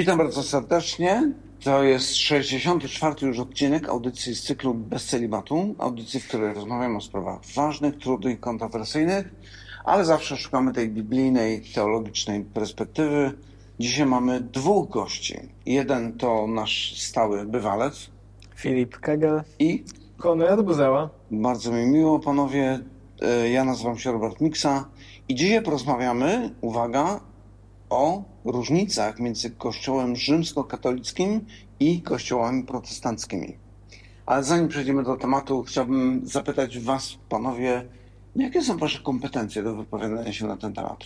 Witam bardzo serdecznie. To jest 64. już odcinek audycji z cyklu Bez Celibatu. Audycji, w której rozmawiamy o sprawach ważnych, trudnych i kontrowersyjnych, ale zawsze szukamy tej biblijnej, teologicznej perspektywy. Dzisiaj mamy dwóch gości. Jeden to nasz stały bywalec. Filip Kegel. I Konrad Buzała. Bardzo mi miło, panowie. E, ja nazywam się Robert Miksa i dzisiaj porozmawiamy, uwaga, o różnicach między Kościołem rzymskokatolickim i kościołami protestanckimi. Ale zanim przejdziemy do tematu, chciałbym zapytać Was, panowie, jakie są Wasze kompetencje do wypowiadania się na ten temat?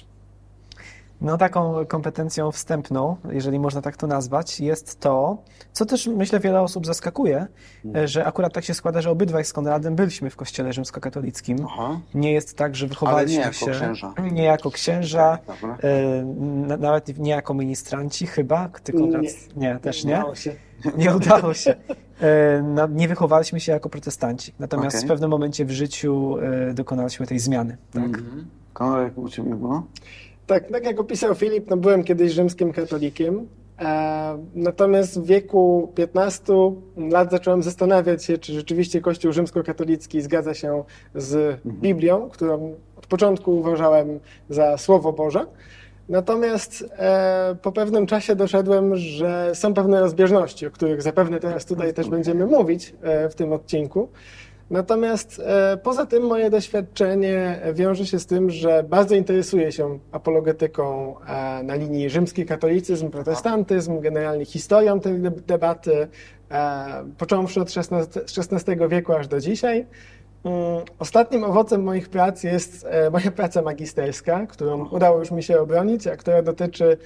No taką kompetencją wstępną, jeżeli można tak to nazwać, jest to, co też myślę wiele osób zaskakuje, Mhm. że akurat tak się składa, że obydwaj z Konradem byliśmy w kościele rzymskokatolickim. Aha. Nie jest tak, że Ale wychowaliśmy nie jako się... księża. Nie jako księża, Dobra. e, na- nawet nie jako ministranci chyba. Ty, Konrad? Nie. nie też nie. Udało się. Nie udało się. E, Nie wychowaliśmy się jako protestanci. Natomiast Okej. w pewnym momencie w życiu e, dokonaliśmy tej zmiany. Tak? Mhm. Konrad, jak u Ciebie było? Tak, tak jak opisał Filip, no byłem kiedyś rzymskim katolikiem. E, natomiast w wieku 15 lat zacząłem zastanawiać się, czy rzeczywiście Kościół rzymskokatolicki zgadza się z Biblią, którą od początku uważałem za Słowo Boże. Natomiast e, po pewnym czasie doszedłem, że są pewne rozbieżności, o których zapewne teraz tutaj też będziemy mówić e, w tym odcinku. Natomiast e, poza tym moje doświadczenie wiąże się z tym, że bardzo interesuję się apologetyką e, na linii rzymski katolicyzm, protestantyzm, generalnie historią tej de- debaty, e, począwszy od XVI, wieku aż do dzisiaj. Mm, Ostatnim owocem moich prac jest moja praca magisterska, którą udało już mi się obronić, a która dotyczy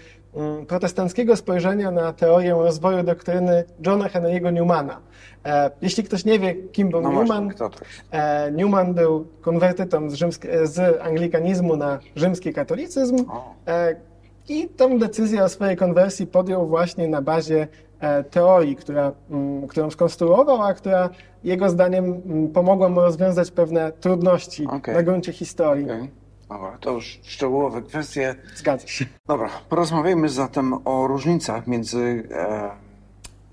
protestanckiego spojrzenia na teorię rozwoju doktryny Johna Henry'ego Newmana. E, Jeśli ktoś nie wie, kim był No Newman, właśnie, Newman był konwertytą z, rzymsk- z anglikanizmu na rzymski katolicyzm O. e, i tą decyzję o swojej konwersji podjął właśnie na bazie e, teorii, która, mm, którą skonstruował, a która jego zdaniem mm, pomogła mu rozwiązać pewne trudności Okej. na gruncie historii. Okej. Dobra, to już szczegółowe kwestie. Zgadza się. Dobra, porozmawiajmy zatem o różnicach między e,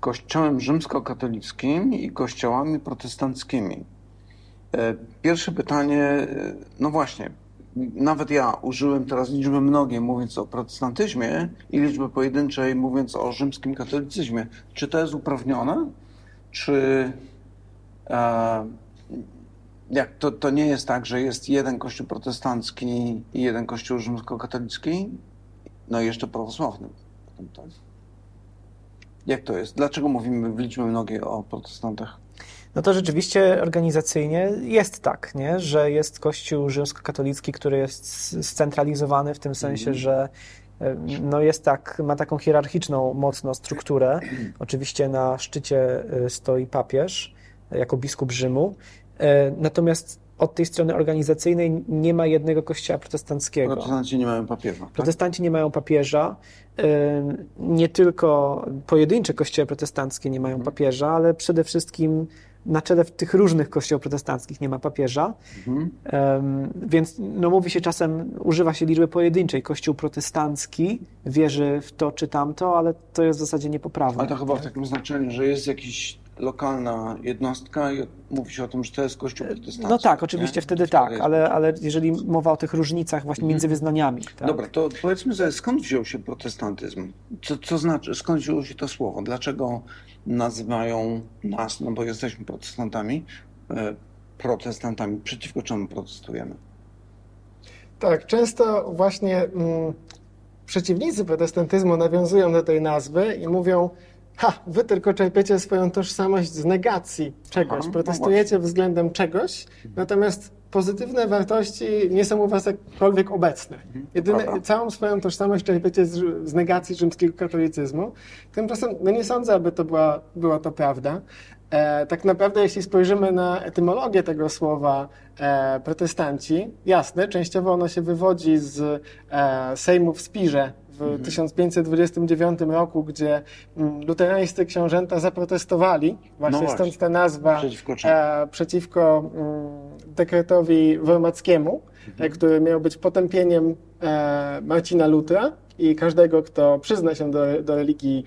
Kościołem rzymskokatolickim i kościołami protestanckimi. E, pierwsze pytanie, e, no właśnie, nawet ja użyłem teraz liczby mnogiej mówiąc o protestantyzmie i liczby pojedynczej mówiąc o rzymskim katolicyzmie. Czy to jest uprawnione? Czy e, jak to, to nie jest tak, że jest jeden kościół protestancki i jeden kościół rzymskokatolicki? No i jeszcze prawosławny. Jak to jest? Dlaczego mówimy w liczbie mnogiej o protestantach? No to rzeczywiście organizacyjnie jest tak, nie? że jest Kościół rzymskokatolicki, który jest scentralizowany w tym sensie, że no jest tak, ma taką hierarchiczną mocno strukturę. Oczywiście na szczycie e, stoi papież jako biskup Rzymu. E, Natomiast od tej strony organizacyjnej nie ma jednego kościoła protestanckiego. Protestanci nie mają papieża. Tak? Protestanci nie mają papieża. Ym, Nie tylko pojedyncze kościoły protestanckie nie mają papieża, ale przede wszystkim na czele tych różnych kościołów protestanckich nie ma papieża. Mhm. Więc no, mówi się czasem, używa się liczby pojedynczej. Kościół protestancki wierzy w to czy tamto, ale to jest w zasadzie niepoprawne. Ale to chyba w takim znaczeniu, że jest jakaś lokalna jednostka i mówi się o tym, że to jest kościół protestancki. No tak, oczywiście nie? wtedy tak, ale, ale jeżeli mowa o tych różnicach właśnie między wyznaniami. Tak? Mhm. Dobra, to powiedzmy sobie, skąd wziął się protestantyzm? Co, co znaczy, skąd wzięło się to słowo? Dlaczego nazywają nas, no bo jesteśmy protestantami, e, protestantami? Przeciwko czemu protestujemy? Tak, często właśnie mm, przeciwnicy protestantyzmu nawiązują do tej nazwy i mówią, ha, wy tylko czerpiecie swoją tożsamość z negacji czegoś, Aha, no protestujecie względem czegoś, natomiast pozytywne wartości nie są u was jakkolwiek obecne. Jedyne, Prawda. całą swoją tożsamość czerpiecie z, z negacji rzymskiego katolicyzmu. Tymczasem, no nie sądzę, aby to była, była to prawda. E, tak naprawdę, jeśli spojrzymy na etymologię tego słowa e, protestanci, jasne, częściowo ono się wywodzi z e, Sejmu w Spirze w mhm. 1529 roku, gdzie mm, luterańscy książęta zaprotestowali, właśnie, no właśnie. stąd ta nazwa przeciwko, przeciwko mm, dekretowi wormackiemu, mhm. który miał być potępieniem Marcina Lutra i każdego, kto przyzna się do, do religii,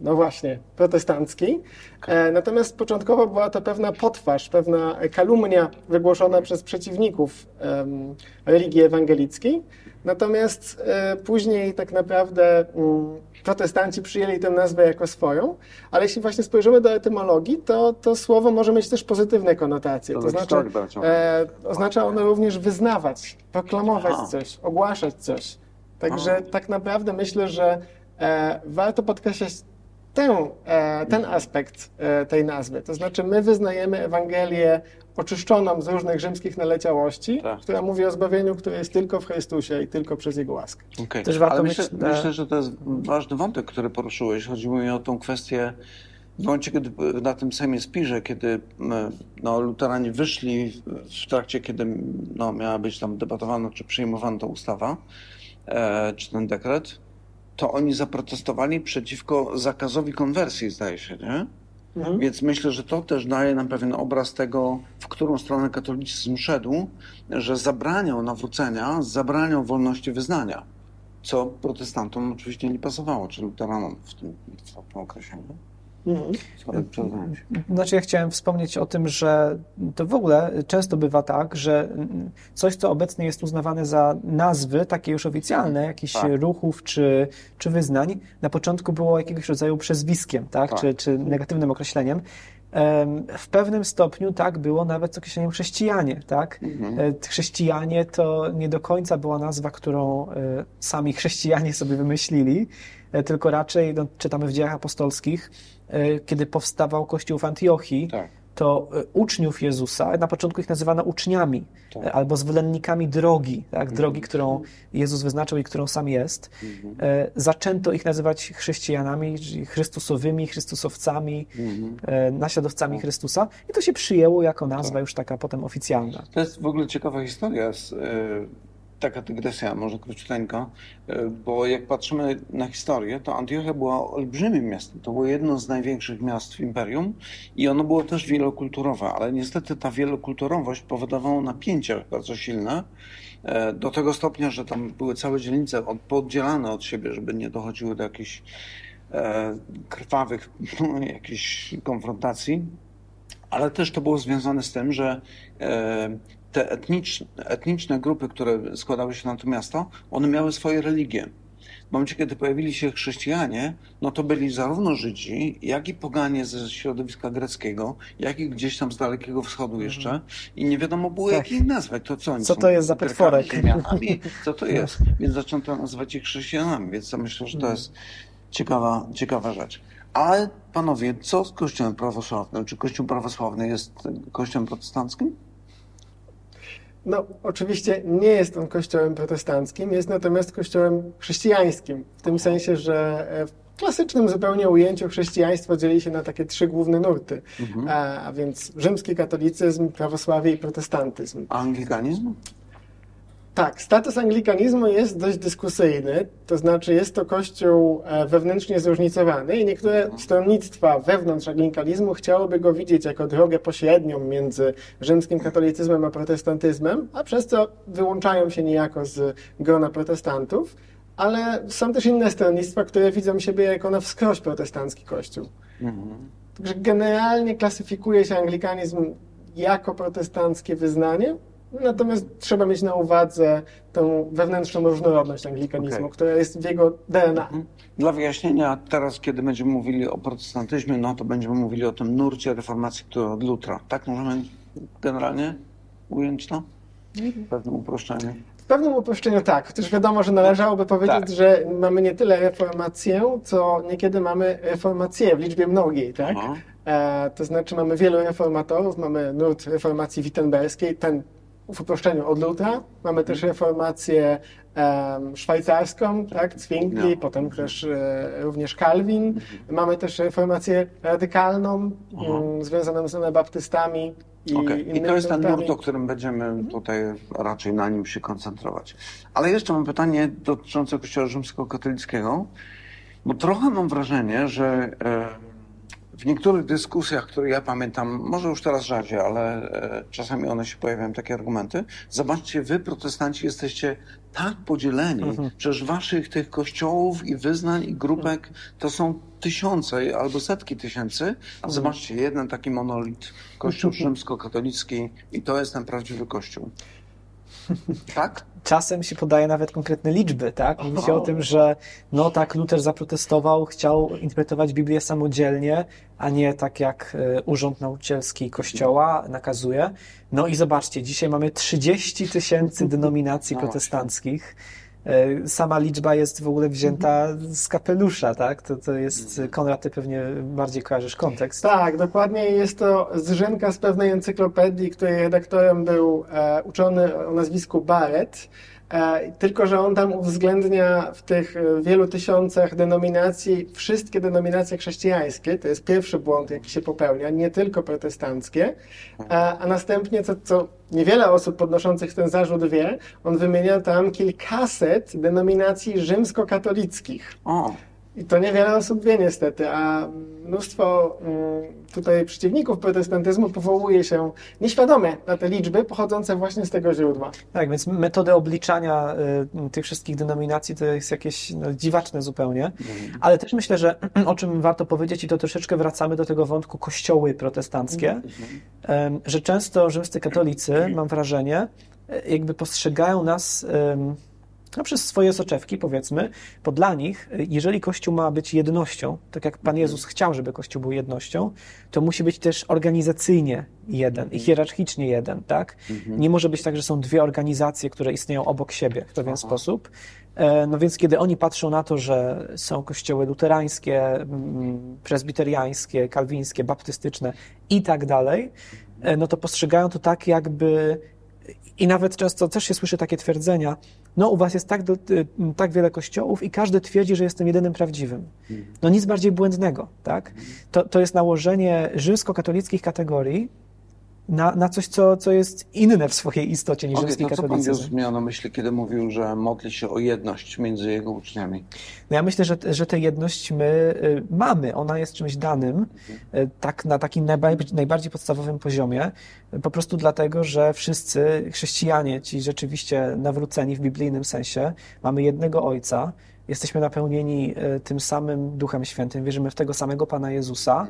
no właśnie, protestanckiej. E, natomiast początkowo była to pewna potwarz, pewna kalumnia wygłoszona przez przeciwników religii ewangelickiej. Natomiast e, później tak naprawdę mm, protestanci przyjęli tę nazwę jako swoją, ale jeśli właśnie spojrzymy do etymologii, to to słowo może mieć też pozytywne konotacje. To, to znaczy, e, oznacza ono również wyznawać, proklamować Aha. coś, ogłaszać coś. Także Aha. tak naprawdę myślę, że e, warto podkreślać tę, e, ten aspekt e, tej nazwy. To znaczy my wyznajemy Ewangelię oczyszczoną z różnych rzymskich naleciałości, tak. która mówi o zbawieniu, które jest tylko w Chrystusie i tylko przez Jego łaskę. Okay. Też warto Ale myślę, myślę, że to jest ważny wątek, który poruszyłeś. Chodziło mi o tą kwestię w momencie, kiedy na tym Sejmie Spirze, kiedy no, luterani wyszli w trakcie, kiedy no, miała być tam debatowana, czy przyjmowana ta ustawa, e, czy ten dekret, to oni zaprotestowali przeciwko zakazowi konwersji, zdaje się, nie? Mhm. Więc myślę, że to też daje nam pewien obraz tego, w którą stronę katolicyzm szedł, że zabraniał nawrócenia, zabraniał wolności wyznania, co protestantom oczywiście nie pasowało, czy luteranom w tym, w tym okresie. Nie? Mhm. Znaczy, ja chciałem wspomnieć o tym, że to w ogóle często bywa tak, że coś, co obecnie jest uznawane za nazwy, takie już oficjalne, jakichś tak. ruchów czy, czy wyznań, na początku było jakiegoś rodzaju przezwiskiem, tak? tak. Czy, czy negatywnym określeniem. W pewnym stopniu tak było nawet z określeniem chrześcijanie, tak? Mhm. E, chrześcijanie to nie do końca była nazwa, którą e, sami chrześcijanie sobie wymyślili, e, tylko raczej, no, czytamy w dziejach apostolskich, E, kiedy powstawał kościół w Antiochii, tak. to e, uczniów Jezusa, na początku ich nazywano uczniami tak. E, albo zwolennikami drogi, tak? Mhm. drogi, którą Jezus wyznaczył i którą sam jest. Mhm. Zaczęto ich nazywać chrześcijanami, czyli Chrystusowymi, Chrystusowcami, mhm. naśladowcami tak. Chrystusa i to się przyjęło jako nazwa tak. już taka potem oficjalna. To jest w ogóle ciekawa historia z taka dygresja, może króciuteńko, e, bo jak patrzymy na historię, to Antiochia była olbrzymim miastem. To było jedno z największych miast w imperium i ono było też wielokulturowe, ale niestety ta wielokulturowość powodowała napięcia bardzo silne, e, do tego stopnia, że tam były całe dzielnice poddzielane od siebie, żeby nie dochodziły do jakichś e, krwawych no, jakichś konfrontacji, ale też to było związane z tym, że te etniczne, etniczne grupy, które składały się na to miasto, one miały swoje religie. W momencie, kiedy pojawili się chrześcijanie, no to byli zarówno Żydzi, jak i poganie ze środowiska greckiego, jak i gdzieś tam z Dalekiego Wschodu mhm. jeszcze. I nie wiadomo było, tak. jak ich nazwać. To co oni Co to jest za potworek? Co to jest? Więc zaczęto nazywać ich chrześcijanami. Więc to myślę, że to mhm. jest ciekawa, ciekawa rzecz. Ale panowie, co z Kościołem prawosławnym? Czy Kościół prawosławny jest Kościołem protestanckim? No, oczywiście nie jest on kościołem protestanckim, jest natomiast kościołem chrześcijańskim, w tym sensie, że e, w klasycznym zupełnie ujęciu chrześcijaństwo dzieli się na takie trzy główne nurty, mhm. a, a, więc rzymski katolicyzm, prawosławie i protestantyzm. A anglikanizm? Tak, status anglikanizmu jest dość dyskusyjny, to znaczy jest to kościół e, wewnętrznie zróżnicowany i niektóre stronnictwa wewnątrz anglikanizmu chciałoby go widzieć jako drogę pośrednią między rzymskim katolicyzmem a protestantyzmem, a przez co wyłączają się niejako z grona protestantów, ale są też inne stronnictwa, które widzą siebie jako na wskroś protestancki kościół. Mhm. Także generalnie klasyfikuje się anglikanizm jako protestanckie wyznanie, Natomiast trzeba mieć na uwadze tą wewnętrzną różnorodność anglikanizmu, okay. która jest w jego DNA. Mhm. Dla wyjaśnienia, teraz kiedy będziemy mówili o protestantyzmie, no to będziemy mówili o tym nurcie reformacji, który od Lutra. Tak możemy generalnie ująć to? W pewnym uproszczeniu. W pewnym uproszczeniu tak, chociaż wiadomo, że należałoby powiedzieć, tak. że mamy nie tyle reformację, co niekiedy mamy reformację w liczbie mnogiej, tak? E, to znaczy mamy wielu reformatorów, mamy nurt reformacji wittenberskiej, ten w uproszczeniu od Lutra. Mamy też reformację em, szwajcarską, tak, Zwingli, No. potem też e, również Calvin. Mamy też reformację radykalną, mm, związaną z anabaptystami i Okej. I to jest ten nurt, o którym będziemy tutaj raczej na nim się koncentrować. Ale jeszcze mam pytanie dotyczące Kościoła rzymskokatolickiego, bo trochę mam wrażenie, że e, w niektórych dyskusjach, które ja pamiętam, może już teraz rzadziej, ale e, czasami one się pojawiają, takie argumenty. Zobaczcie, wy protestanci jesteście tak podzieleni, przecież waszych tych kościołów i wyznań i grupek to są tysiące albo setki tysięcy, a zobaczcie, jeden taki monolit, kościół rzymskokatolicki i to jest ten prawdziwy kościół. Tak? Czasem się podaje nawet konkretne liczby, tak? Mówi się o tym, że no tak, Luther zaprotestował, chciał interpretować Biblię samodzielnie, a nie tak jak e, Urząd Nauczycielski Kościoła nakazuje. No i zobaczcie, dzisiaj mamy 30 tysięcy denominacji No protestanckich. E, Sama liczba jest w ogóle wzięta z kapelusza, tak? To, to jest, Konrad, ty pewnie bardziej kojarzysz kontekst. Tak, dokładnie jest to zrzynka z pewnej encyklopedii, której redaktorem był e, uczony o nazwisku Barrett. E, tylko, że on tam uwzględnia w tych e, wielu tysiącach denominacji wszystkie denominacje chrześcijańskie. To jest pierwszy błąd, jaki się popełnia, nie tylko protestanckie. E, a następnie, co, co niewiele osób podnoszących ten zarzut wie, on wymienia tam kilkaset denominacji rzymskokatolickich. O, I to niewiele osób wie niestety, a mnóstwo mm, tutaj przeciwników protestantyzmu powołuje się nieświadomie na te liczby pochodzące właśnie z tego źródła. Tak, więc metody obliczania y, tych wszystkich denominacji to jest jakieś no, dziwaczne zupełnie. Ale też myślę, że o czym warto powiedzieć, i to troszeczkę wracamy do tego wątku kościoły protestanckie, em, że często rzymscy katolicy, mam wrażenie, e, jakby postrzegają nas no, przez swoje soczewki, powiedzmy, bo dla nich, jeżeli Kościół ma być jednością, tak jak Pan Jezus chciał, żeby Kościół był jednością, to musi być też organizacyjnie jeden i hierarchicznie jeden, tak? Nie może być tak, że są dwie organizacje, które istnieją obok siebie w pewien sposób. E, No więc kiedy oni patrzą na to, że są kościoły luterańskie, mm, prezbiteriańskie, kalwińskie, baptystyczne i tak dalej, e, no to postrzegają to tak jakby i nawet często też się słyszy takie twierdzenia, no u was jest tak, do, y, tak wiele kościołów i każdy twierdzi, że jestem jedynym prawdziwym. No nic bardziej błędnego, tak? To, to jest nałożenie rzymskokatolickich kategorii na, na coś, co, co jest inne w swojej istocie niż Okej, rzymski to co Pan katolicyzm. Miał na myśli, kiedy mówił, że modli się o jedność między Jego uczniami? No ja myślę, że, że tę jedność my y, mamy. Ona jest czymś danym, y, tak na takim najbardziej, najbardziej podstawowym poziomie, y, po prostu dlatego, że wszyscy chrześcijanie, ci rzeczywiście nawróceni w biblijnym sensie, mamy jednego Ojca, jesteśmy napełnieni tym samym Duchem Świętym, wierzymy w tego samego Pana Jezusa.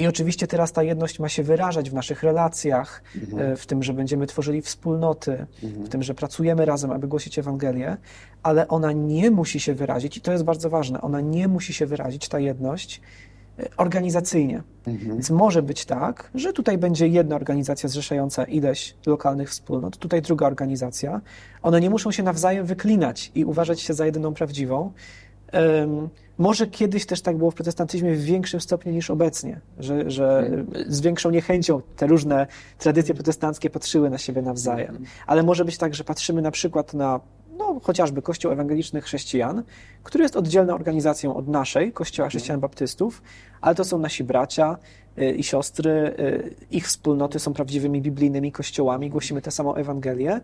I oczywiście teraz ta jedność ma się wyrażać w naszych relacjach, e, w tym, że będziemy tworzyli wspólnoty, w tym, że pracujemy razem, aby głosić Ewangelię, ale ona nie musi się wyrazić, i to jest bardzo ważne, ona nie musi się wyrazić, ta jedność, e, organizacyjnie. Więc może być tak, że tutaj będzie jedna organizacja zrzeszająca ileś lokalnych wspólnot, tutaj druga organizacja. One nie muszą się nawzajem wyklinać i uważać się za jedyną prawdziwą. Em, może kiedyś też tak było w protestantyzmie w większym stopniu niż obecnie, że, że z większą niechęcią te różne tradycje protestanckie patrzyły na siebie nawzajem. Ale może być tak, że patrzymy na przykład na no, chociażby Kościół Ewangelicznych Chrześcijan, który jest oddzielną organizacją od naszej, Kościoła Chrześcijan Baptystów, ale to są nasi bracia y, i siostry, y, ich wspólnoty są prawdziwymi biblijnymi kościołami, głosimy tę samą Ewangelię.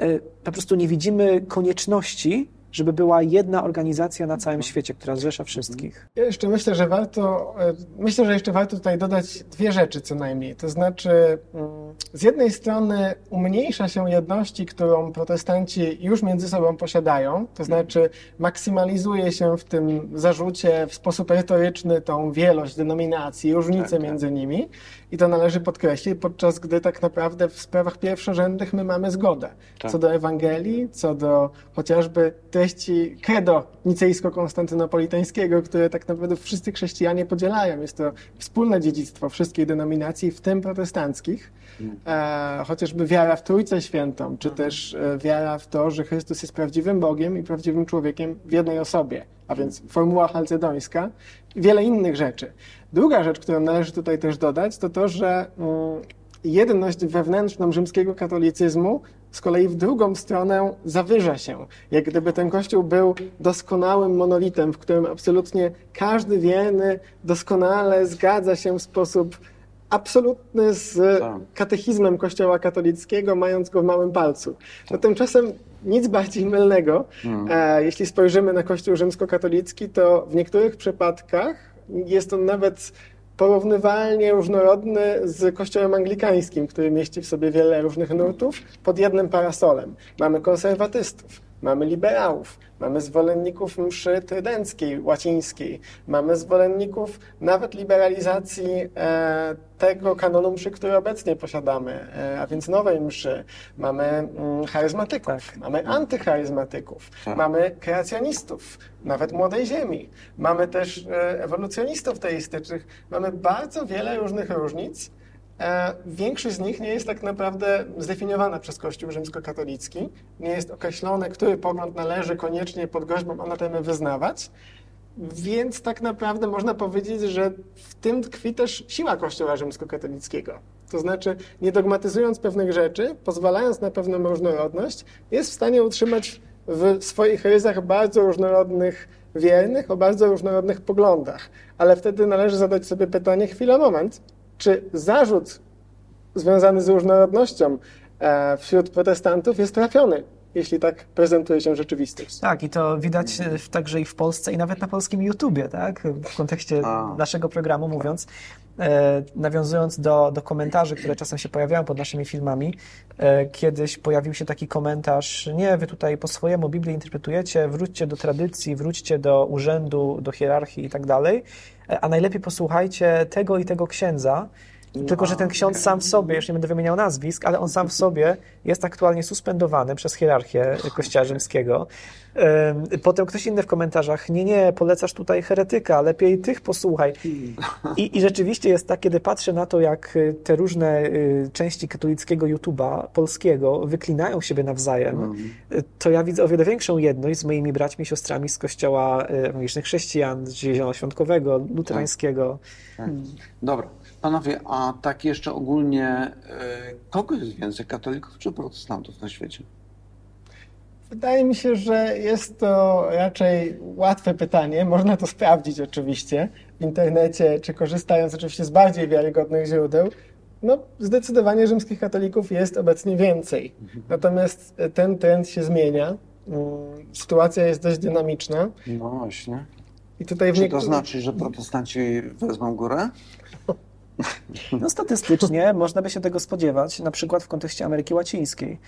Y, Po prostu nie widzimy konieczności, żeby była jedna organizacja na całym świecie, która zrzesza wszystkich. Ja jeszcze myślę, że warto, e, myślę, że jeszcze warto tutaj dodać dwie rzeczy co najmniej. To znaczy, mm, z jednej strony umniejsza się jedności, którą protestanci już między sobą posiadają, to znaczy maksymalizuje się w tym zarzucie w sposób retoryczny tą wielość denominacji, różnice Tak, tak. między nimi i to należy podkreślić, podczas gdy tak naprawdę w sprawach pierwszorzędnych my mamy zgodę. Tak. Co do Ewangelii, co do chociażby treści credo nicejsko-konstantynopolitańskiego, które tak naprawdę wszyscy chrześcijanie podzielają. Jest to wspólne dziedzictwo wszystkich denominacji, w tym protestanckich. E, chociażby wiara w Trójcę Świętą, czy też e, wiara w to, że Chrystus jest prawdziwym Bogiem i prawdziwym człowiekiem w jednej osobie, a więc formuła chalcedońska i wiele innych rzeczy. Druga rzecz, którą należy tutaj też dodać, to to, że mm, jedność wewnętrzną rzymskiego katolicyzmu z kolei w drugą stronę zawyża się. Jak gdyby ten kościół był doskonałym monolitem, w którym absolutnie każdy wierny doskonale zgadza się w sposób absolutny z Tak. katechizmem Kościoła katolickiego, mając go w małym palcu. No tymczasem nic bardziej mylnego. E, jeśli spojrzymy na Kościół rzymskokatolicki, to w niektórych przypadkach jest on nawet porównywalnie różnorodny z Kościołem anglikańskim, który mieści w sobie wiele różnych nurtów pod jednym parasolem. Mamy konserwatystów, mamy liberałów, mamy zwolenników mszy trydenckiej, łacińskiej, mamy zwolenników nawet liberalizacji e, tego kanonu mszy, który obecnie posiadamy, e, a więc nowej mszy. Mamy mm, charyzmatyków, mamy antycharyzmatyków, Tak. mamy kreacjonistów, nawet młodej ziemi. Mamy też e, ewolucjonistów teistycznych. Mamy bardzo wiele różnych różnic. E, Większość z nich nie jest tak naprawdę zdefiniowana przez Kościół rzymskokatolicki. Nie jest określone, który pogląd należy koniecznie pod groźbą anatemy wyznawać. Więc tak naprawdę można powiedzieć, że w tym tkwi też siła Kościoła rzymskokatolickiego. To znaczy, nie dogmatyzując pewnych rzeczy, pozwalając na pewną różnorodność, jest w stanie utrzymać w swoich rysach bardzo różnorodnych wiernych o bardzo różnorodnych poglądach. Ale wtedy należy zadać sobie pytanie, chwila, moment, czy zarzut związany z różnorodnością e, wśród protestantów jest trafiony, jeśli tak prezentuje się rzeczywistość. Tak, i to widać e, także i w Polsce, i nawet na polskim YouTubie, tak? W kontekście A. naszego programu mówiąc, e, nawiązując do, do komentarzy, które czasem się pojawiają pod naszymi filmami, e, kiedyś pojawił się taki komentarz, nie, wy tutaj po swojemu Biblię interpretujecie, wróćcie do tradycji, wróćcie do urzędu, do hierarchii i tak dalej, a najlepiej posłuchajcie tego i tego księdza, tylko, że ten ksiądz sam w sobie, już nie będę wymieniał nazwisk, ale on sam w sobie jest aktualnie suspendowany przez hierarchię Kościoła Rzymskiego. Ym, Potem ktoś inny w komentarzach, nie, nie, polecasz tutaj heretyka, lepiej tych posłuchaj. I, I rzeczywiście jest tak, kiedy patrzę na to, jak y, te różne y, części katolickiego YouTube'a polskiego wyklinają siebie nawzajem, y, to ja widzę o wiele większą jedność z moimi braćmi i siostrami z kościoła y, ewangelicznych chrześcijan, z zielonoświątkowego, luterańskiego. Tak. Dobra. Panowie, a tak jeszcze ogólnie, e, kogo jest więcej, katolików czy protestantów na świecie? Wydaje mi się, że jest to raczej łatwe pytanie. Można to sprawdzić oczywiście w internecie, czy korzystając oczywiście z bardziej wiarygodnych źródeł. No, zdecydowanie rzymskich katolików jest obecnie więcej. Natomiast ten trend się zmienia. Mm, Sytuacja jest dość dynamiczna. No właśnie. I tutaj w Czy to znaczy, że protestanci wezmą górę? No statystycznie można by się tego spodziewać, na przykład w kontekście Ameryki Łacińskiej,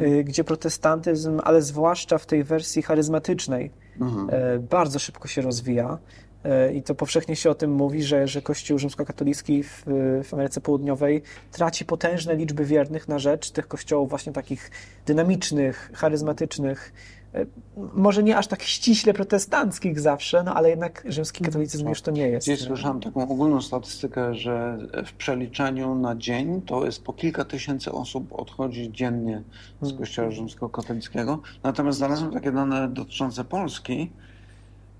y, gdzie protestantyzm, ale zwłaszcza w tej wersji charyzmatycznej, Mhm. e, bardzo szybko się rozwija. E, I to powszechnie się o tym mówi, że, że Kościół rzymskokatolicki w, w Ameryce Południowej traci potężne liczby wiernych na rzecz tych kościołów właśnie takich dynamicznych, charyzmatycznych, może nie aż tak ściśle protestanckich zawsze, no ale jednak rzymski katolicyzm już to nie jest. Gdzieś słyszałem taką ogólną statystykę, że w przeliczeniu na dzień to jest po kilka tysięcy osób odchodzi dziennie z kościoła rzymskokatolickiego. Natomiast znalazłem takie dane dotyczące Polski.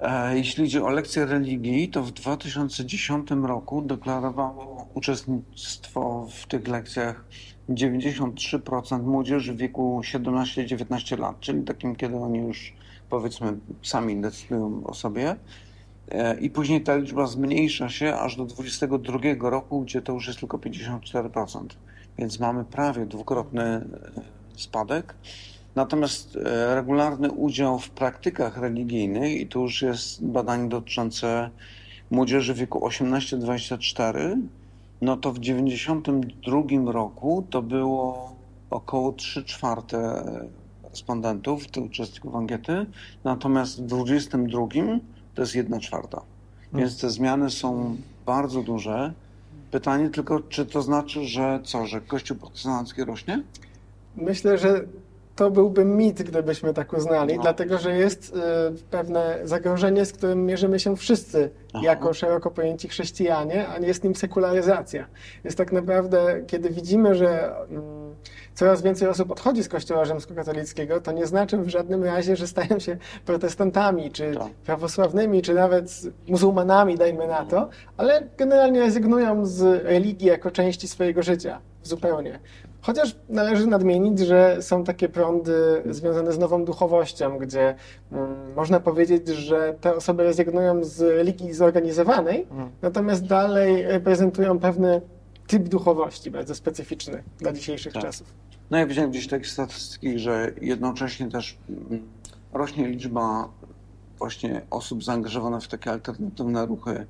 E, Jeśli chodzi o lekcje religii, to w 2010 roku deklarowało uczestnictwo w tych lekcjach 93% młodzieży w wieku 17-19 lat, czyli takim, kiedy oni już powiedzmy sami decydują o sobie. E, I później ta liczba zmniejsza się aż do 22 roku, gdzie to już jest tylko 54%. Więc mamy prawie dwukrotny e, spadek. Natomiast e, regularny udział w praktykach religijnych, i tu już jest badanie dotyczące młodzieży w wieku 18-24, no to w 92 roku to było około 3 czwarte respondentów, tych uczestników ankiety, natomiast w 22 to jest 1 czwarta. Więc te zmiany są bardzo duże. Pytanie tylko, czy to znaczy, że co, że Kościół protestancki rośnie? Myślę, że to byłby mit, gdybyśmy tak uznali, No. dlatego że jest y, pewne zagrożenie, z którym mierzymy się wszyscy Aha. jako szeroko pojęci chrześcijanie, a jest nim sekularyzacja. Jest tak naprawdę, kiedy widzimy, że mm, coraz więcej osób odchodzi z Kościoła rzymskokatolickiego, to nie znaczy w żadnym razie, że stają się protestantami, czy Tak. prawosławnymi, czy nawet muzułmanami, dajmy na to, ale generalnie rezygnują z religii jako części swojego życia zupełnie. Chociaż należy nadmienić, że są takie prądy związane z nową duchowością, gdzie mm, można powiedzieć, że te osoby rezygnują z religii zorganizowanej, Mm. natomiast dalej reprezentują pewny typ duchowości, bardzo specyficzny dla dzisiejszych Tak. czasów. No ja widziałem gdzieś takie statystyki, że jednocześnie też mm, rośnie liczba właśnie osób zaangażowanych w takie alternatywne ruchy,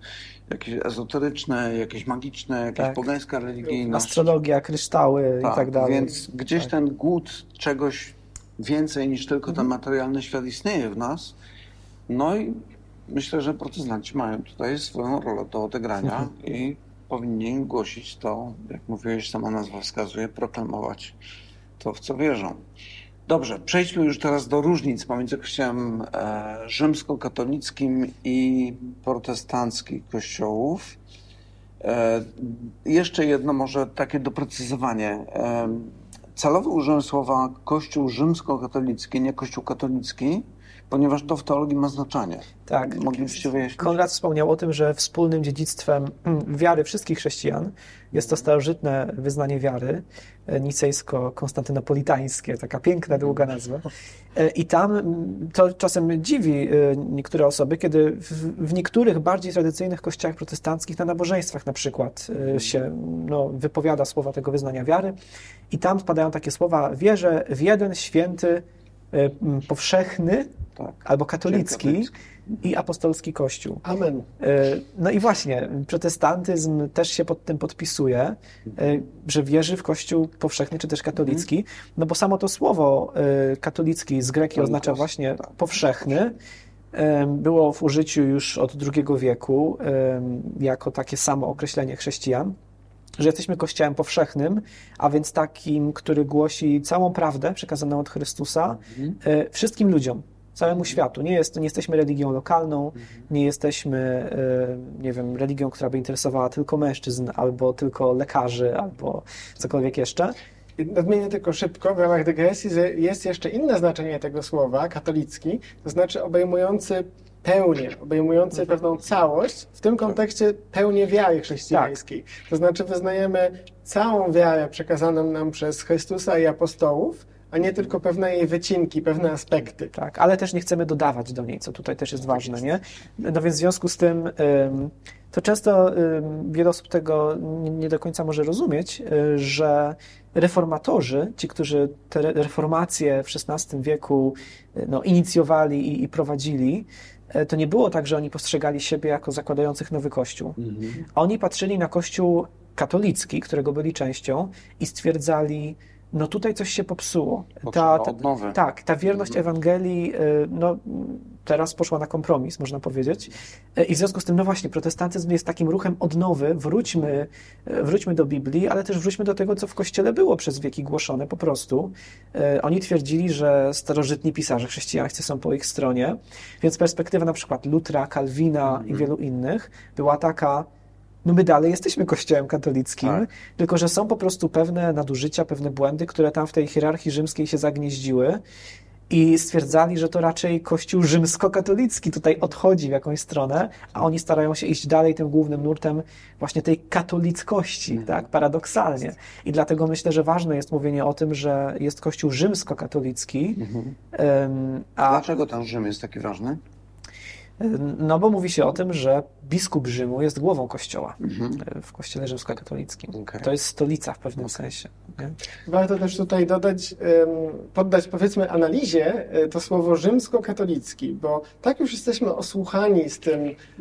jakieś ezoteryczne, jakieś magiczne, jakieś Tak. pogańska religijność. Astrologia, kryształy i tak dalej. Więc gdzieś Tak. ten głód czegoś więcej niż tylko ten Mhm. materialny świat istnieje w nas. No i myślę, że protestanci mają tutaj swoją rolę do odegrania Mhm. i powinni głosić to, jak mówiłeś, sama nazwa wskazuje, proklamować to, w co wierzą. Dobrze, przejdźmy już teraz do różnic pomiędzy kościołem e, rzymskokatolickim i protestanckich kościołów. E, jeszcze jedno może takie doprecyzowanie. E, celowo użyłem słowa kościół rzymskokatolicki, nie kościół katolicki, ponieważ to w teologii ma znaczenie. Tak. Moglibyście wyjaśnić? Konrad wspomniał o tym, że wspólnym dziedzictwem wiary wszystkich chrześcijan jest to starożytne wyznanie wiary, e, nicejsko-konstantynopolitańskie, taka piękna, długa nazwa. E, I tam to czasem dziwi e, niektóre osoby, kiedy w, niektórych bardziej tradycyjnych kościołach protestanckich, na nabożeństwach na przykład, się no, wypowiada słowa tego wyznania wiary i tam spadają takie słowa, wierzę w jeden święty, powszechny Tak. albo katolicki Katolicki. i apostolski kościół. Amen. E, No i właśnie, protestantyzm też się pod tym podpisuje, e, że wierzy w Kościół powszechny czy też katolicki, no bo samo to słowo e, katolicki z greki oznacza właśnie tak. powszechny. E, Było w użyciu już od II wieku e, jako takie samo określenie chrześcijan, że jesteśmy Kościołem powszechnym, a więc takim, który głosi całą prawdę przekazaną od Chrystusa e, wszystkim ludziom, całemu światu. Nie, jest, nie jesteśmy religią lokalną, nie jesteśmy, e, nie wiem, religią, która by interesowała tylko mężczyzn, albo tylko lekarzy, albo cokolwiek jeszcze. Nadmienię tylko szybko w ramach dygresji, że jest jeszcze inne znaczenie tego słowa, katolicki, to znaczy obejmujący pełnię, obejmujący pewną całość, w tym kontekście pełnię wiary chrześcijańskiej. To znaczy wyznajemy całą wiarę przekazaną nam przez Chrystusa i apostołów, a nie tylko pewne jej wycinki, pewne aspekty. Tak, ale też nie chcemy dodawać do niej, co tutaj też jest ważne, nie? No więc w związku z tym ym, to często wiele osób tego nie- do końca może rozumieć, y, że reformatorzy, ci, którzy te re- reformacje w XVI wieku y, no, inicjowali i, i prowadzili, to nie było tak, że oni postrzegali siebie jako zakładających nowy kościół. Oni patrzyli na kościół katolicki, którego byli częścią i stwierdzali, no tutaj coś się popsuło. Potrzeba odnowy. tak, ta wierność Ewangelii y, no, teraz poszła na kompromis, można powiedzieć. Y, I w związku z tym, no właśnie, protestantyzm jest takim ruchem odnowy. Wróćmy, y, wróćmy do Biblii, ale też wróćmy do tego, co w Kościele było przez wieki głoszone po prostu. Oni twierdzili, że starożytni pisarze chrześcijańscy są po ich stronie, więc perspektywa na przykład Lutra, Kalwina i wielu innych była taka, no my dalej jesteśmy kościołem katolickim, Tak. tylko że są po prostu pewne nadużycia, pewne błędy, które tam w tej hierarchii rzymskiej się zagnieździły i stwierdzali, że to raczej kościół rzymskokatolicki tutaj odchodzi w jakąś stronę, a oni starają się iść dalej tym głównym nurtem właśnie tej katolickości, Mhm. tak, paradoksalnie. I dlatego myślę, że ważne jest mówienie o tym, że jest kościół rzymskokatolicki, em, a Dlaczego ten Rzym jest taki ważny? No bo mówi się o tym, że biskup Rzymu jest głową kościoła Mhm. w kościele rzymskokatolickim. Okej. To jest stolica w pewnym sensie. Nie? Warto też tutaj dodać, poddać powiedzmy analizie e, to słowo rzymskokatolicki, bo tak już jesteśmy osłuchani z tym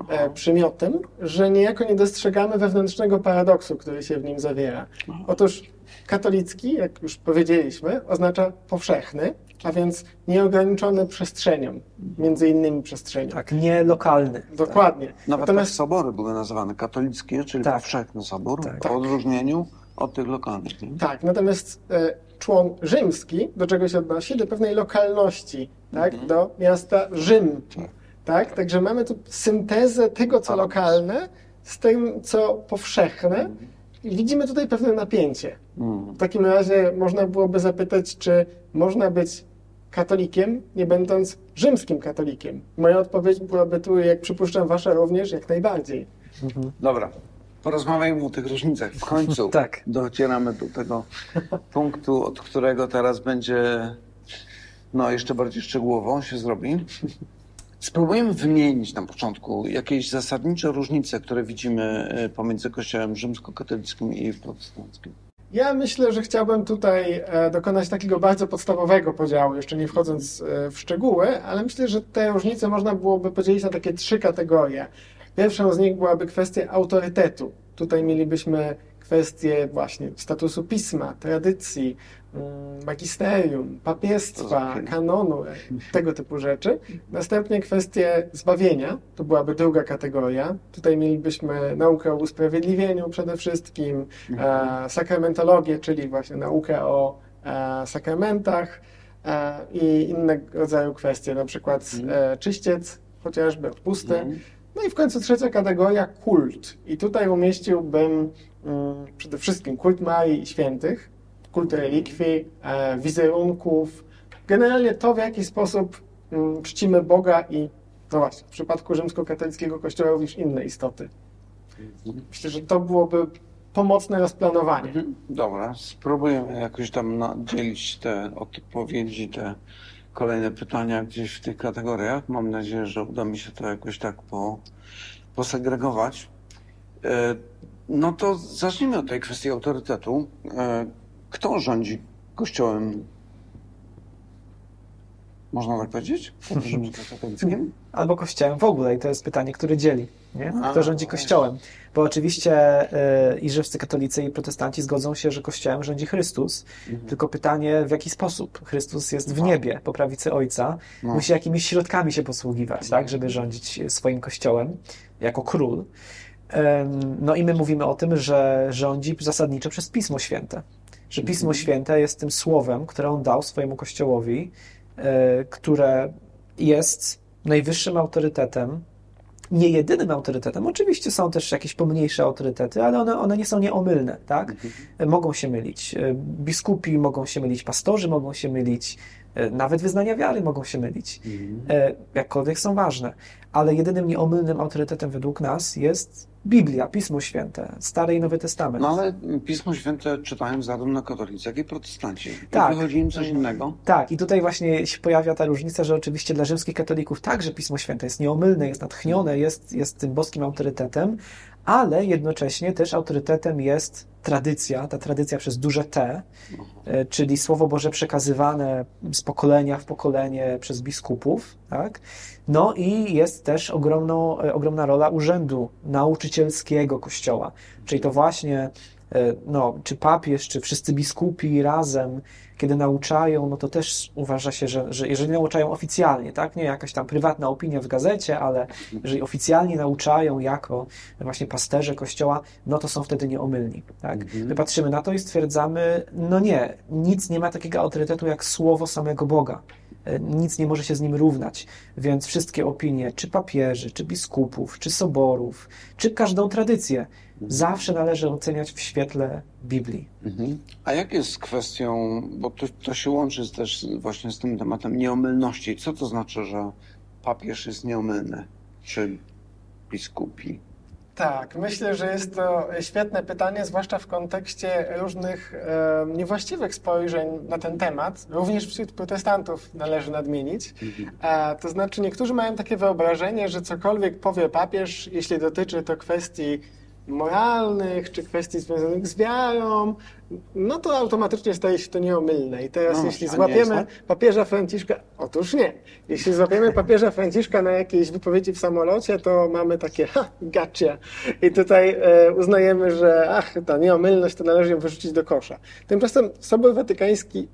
e, przymiotem, że niejako nie dostrzegamy wewnętrznego paradoksu, który się w nim zawiera. Otóż katolicki, jak już powiedzieliśmy, oznacza powszechny, a więc nieograniczony przestrzenią, między innymi przestrzenią. Tak, nie lokalny. Dokładnie. Nawet tak Natomiast sobory były nazywane katolickie, czyli Tak. powszechny sobór, Tak. w odróżnieniu od tych lokalnych. Nie? Tak, natomiast e, człon rzymski do czego się odnosi? Do pewnej lokalności, tak? Do miasta Rzym. Tak? Także mamy tu syntezę tego, co Tak. lokalne z tym, co powszechne. I widzimy tutaj pewne napięcie. Mm. W takim razie można byłoby zapytać, czy można być katolikiem, nie będąc rzymskim katolikiem. Moja odpowiedź byłaby tu, jak przypuszczam, wasza również, jak najbardziej. Dobra, porozmawiajmy o tych różnicach. W końcu Tak. docieramy do tego punktu, od którego teraz będzie no, jeszcze bardziej szczegółowo się zrobi. Spróbujemy wymienić na początku jakieś zasadnicze różnice, które widzimy y, pomiędzy Kościołem rzymskokatolickim i protestanckim. Ja myślę, że chciałbym tutaj e, dokonać takiego bardzo podstawowego podziału, jeszcze nie wchodząc e, w szczegóły, ale myślę, że te różnice można byłoby podzielić na takie trzy kategorie. Pierwszą z nich byłaby kwestia autorytetu. Tutaj mielibyśmy kwestię właśnie statusu pisma, tradycji, magisterium, papiestwa, kanonu, tego typu rzeczy. Następnie kwestie zbawienia, to byłaby druga kategoria. Tutaj mielibyśmy naukę o usprawiedliwieniu przede wszystkim, e, sakramentologię, czyli właśnie naukę o e, sakramentach e, i innego rodzaju kwestie, na przykład e, czyściec, chociażby odpusty. Mhm. No i w końcu trzecia kategoria kult. I tutaj umieściłbym mm, przede wszystkim kult Marii i Świętych, kult relikwii, e, wizerunków, generalnie to, w jaki sposób mm, czcimy Boga i, no właśnie, w przypadku rzymskokatolickiego kościoła również inne istoty. Myślę, że to byłoby pomocne rozplanowanie. Mhm. Dobra, spróbujemy jakoś tam dzielić te odpowiedzi, te kolejne pytania gdzieś w tych kategoriach. Mam nadzieję, że uda mi się to jakoś tak po, posegregować. E, No to zacznijmy od tej kwestii autorytetu. Kto rządzi Kościołem? Można tak powiedzieć? Albo kościołem w ogóle i to jest pytanie, które dzieli. Nie? Kto rządzi no kościołem? Bo oczywiście y, i rzymscy katolicy i protestanci zgodzą się, że kościołem rządzi Chrystus. Tylko pytanie, w jaki sposób Chrystus jest w niebie po prawicy Ojca, No. musi jakimiś środkami się posługiwać, tak, żeby rządzić swoim kościołem jako król. No i my mówimy o tym, że rządzi zasadniczo przez Pismo Święte. Że Pismo Święte jest tym słowem, które on dał swojemu kościołowi, e, które jest najwyższym autorytetem, nie jedynym autorytetem. Oczywiście są też jakieś pomniejsze autorytety, ale one, one nie są nieomylne, tak? E, Mogą się mylić. E, Biskupi mogą się mylić, pastorzy mogą się mylić, e, nawet wyznania wiary mogą się mylić. E, Jakkolwiek są ważne. Ale jedynym nieomylnym autorytetem według nas jest Biblia, Pismo Święte, Stary i Nowy Testament. No ale Pismo Święte czytają zarówno katolicy, jak i protestanci. I Tak. wychodzi im coś innego. Tak, i tutaj właśnie się pojawia ta różnica, że oczywiście dla rzymskich katolików także Pismo Święte jest nieomylne, jest natchnione, jest, jest tym boskim autorytetem, ale jednocześnie też autorytetem jest tradycja, ta tradycja przez duże T, e, czyli Słowo Boże przekazywane z pokolenia w pokolenie przez biskupów, tak? No i jest też ogromną, e, ogromna rola urzędu nauczycielskiego Kościoła, czyli to właśnie no, czy papież, czy wszyscy biskupi razem, kiedy nauczają, no to też uważa się, że, że jeżeli nauczają oficjalnie, tak, nie jakaś tam prywatna opinia w gazecie, ale jeżeli oficjalnie nauczają jako właśnie pasterze kościoła, no to są wtedy nieomylni, tak. My patrzymy na to i stwierdzamy, no nie, nic nie ma takiego autorytetu jak słowo samego Boga. E, Nic nie może się z nim równać, więc wszystkie opinie, czy papieży, czy biskupów, czy soborów, czy każdą tradycję, zawsze należy oceniać w świetle Biblii. Mhm. A jak jest z kwestią, bo to, to się łączy też właśnie z tym tematem nieomylności. Co to znaczy, że papież jest nieomylny? Czy biskupi? Tak, myślę, że jest to świetne pytanie, zwłaszcza w kontekście różnych e, niewłaściwych spojrzeń na ten temat. Również wśród protestantów należy nadmienić. E, to znaczy, niektórzy mają takie wyobrażenie, że cokolwiek powie papież, jeśli dotyczy to kwestii moralnych czy kwestii związanych z wiarą, no to automatycznie staje się to nieomylne. I teraz, No, jeśli złapiemy tak? papieża Franciszka, otóż nie. Jeśli złapiemy papieża Franciszka na jakiejś wypowiedzi w samolocie, to mamy takie, ha, gotcha. I tutaj e, uznajemy, że ach, ta nieomylność to należy ją wyrzucić do kosza. Tymczasem Sobór Watykański I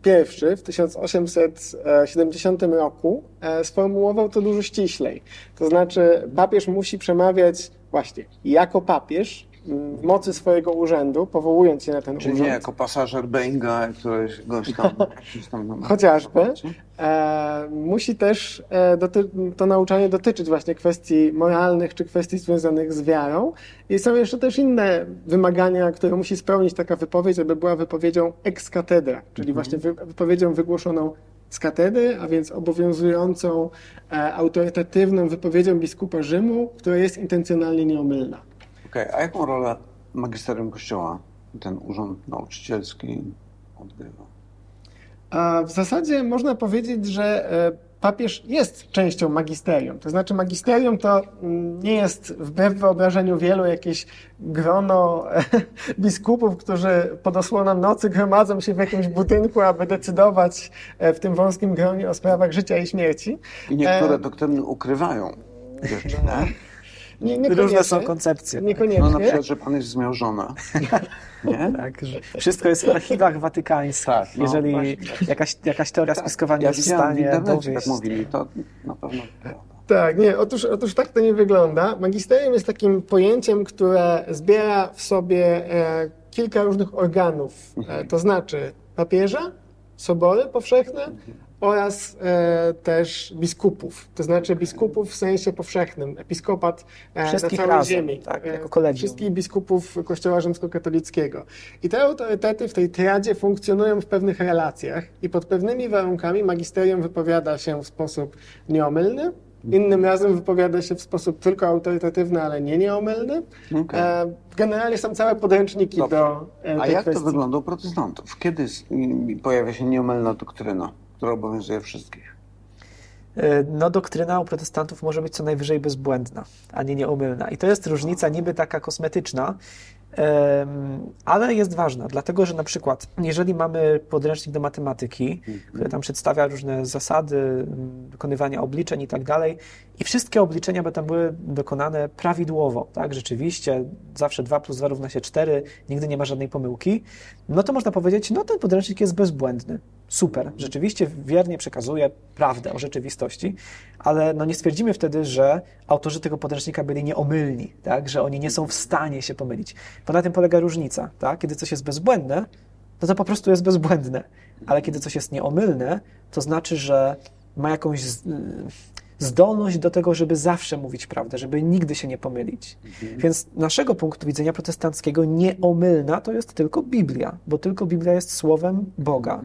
w 1870 roku e, sformułował to dużo ściślej. To znaczy papież musi przemawiać właśnie jako papież, mm, mocy swojego urzędu, powołując się na ten Czyli urząd. nie jako pasażer Boeinga, któregoś goś tam. gdzieś tam na- Chociażby. E, musi też e, to nauczanie dotyczyć właśnie kwestii moralnych czy kwestii związanych z wiarą. I są jeszcze też inne wymagania, które musi spełnić taka wypowiedź, żeby była wypowiedzią ex cathedra, czyli właśnie wy- wypowiedzią wygłoszoną z katedry, a więc obowiązującą e, autorytatywną wypowiedzią biskupa Rzymu, która jest intencjonalnie nieomylna. Okej, a jaką rolę magisterium Kościoła, ten urząd nauczycielski odgrywa? A w zasadzie można powiedzieć, że e, papież jest częścią magisterium. To znaczy, magisterium to mm, nie jest wbrew wyobrażeniu wielu jakieś grono e, biskupów, którzy pod osłoną nocy gromadzą się w jakimś budynku, aby decydować e, w tym wąskim gronie o sprawach życia i śmierci. I niektóre doktryny ukrywają rzeczy, nie? Nie, Różne są koncepcje. Niekoniecznie. No na przykład, że pan jest zmiażony. Nie? Tak, że wszystko jest w archiwach watykańskich. Tak, no, Jeżeli właśnie. jakaś, jakaś teoria spiskowa nie Ja jest w widziałem w stanie internecie, dowieść. tak mówili, to na pewno. Tak, nie, otóż, otóż tak to nie wygląda. Magisterium jest takim pojęciem, które zbiera w sobie e, kilka różnych organów, e, to znaczy papieża, sobory powszechne oraz e, też biskupów, to znaczy biskupów w sensie powszechnym, episkopat e, na Wszystkich całej razem, ziemi, tak, e, jako kolegium. wszystkich biskupów Kościoła Rzymskokatolickiego. I te autorytety w tej triadzie funkcjonują w pewnych relacjach i pod pewnymi warunkami magisterium wypowiada się w sposób nieomylny, innym razem wypowiada się w sposób tylko autorytatywny, ale nie nieomylny. Okej. E, Generalnie są całe podręczniki Dobrze. do e, A tej jak kwestii. to wygląda u protestantów? Kiedy pojawia się nieomylna doktryna, która obowiązuje wszystkich? E, No, doktryna u protestantów może być co najwyżej bezbłędna, a nie nieomylna. I to jest różnica niby taka kosmetyczna, ale jest ważna, dlatego że na przykład, jeżeli mamy podręcznik do matematyki, który tam przedstawia różne zasady mm, wykonywania obliczeń i tak dalej, i wszystkie obliczenia by tam były dokonane prawidłowo, tak, rzeczywiście, zawsze 2 plus 2 równa się 4, nigdy nie ma żadnej pomyłki, no to można powiedzieć, no ten podręcznik jest bezbłędny. Super, rzeczywiście wiernie przekazuje prawdę o rzeczywistości, ale no nie stwierdzimy wtedy, że autorzy tego podręcznika byli nieomylni, tak? że oni nie są w stanie się pomylić. Bo na tym polega różnica. Tak? Kiedy coś jest bezbłędne, no to po prostu jest bezbłędne, ale kiedy coś jest nieomylne, to znaczy, że ma jakąś z- zdolność do tego, żeby zawsze mówić prawdę, żeby nigdy się nie pomylić. Więc z naszego punktu widzenia protestanckiego nieomylna to jest tylko Biblia, bo tylko Biblia jest słowem Boga.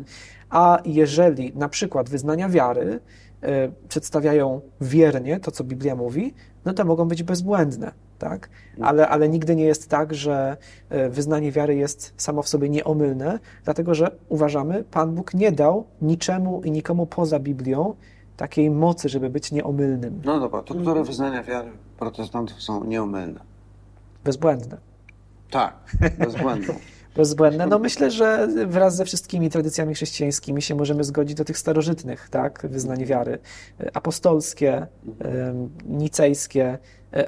A jeżeli na przykład wyznania wiary e, przedstawiają wiernie to, co Biblia mówi, no to mogą być bezbłędne. Tak? Ale, ale nigdy nie jest tak, że e, wyznanie wiary jest samo w sobie nieomylne, dlatego że uważamy, Pan Bóg nie dał niczemu i nikomu poza Biblią takiej mocy, żeby być nieomylnym, No dobra, to które wyznania wiary protestantów są nieomylne? bezbłędne. Tak, bezbłędne. Bezbłędne. No myślę, że wraz ze wszystkimi tradycjami chrześcijańskimi się możemy zgodzić do tych starożytnych, tak, wyznań wiary. Apostolskie, nicejskie,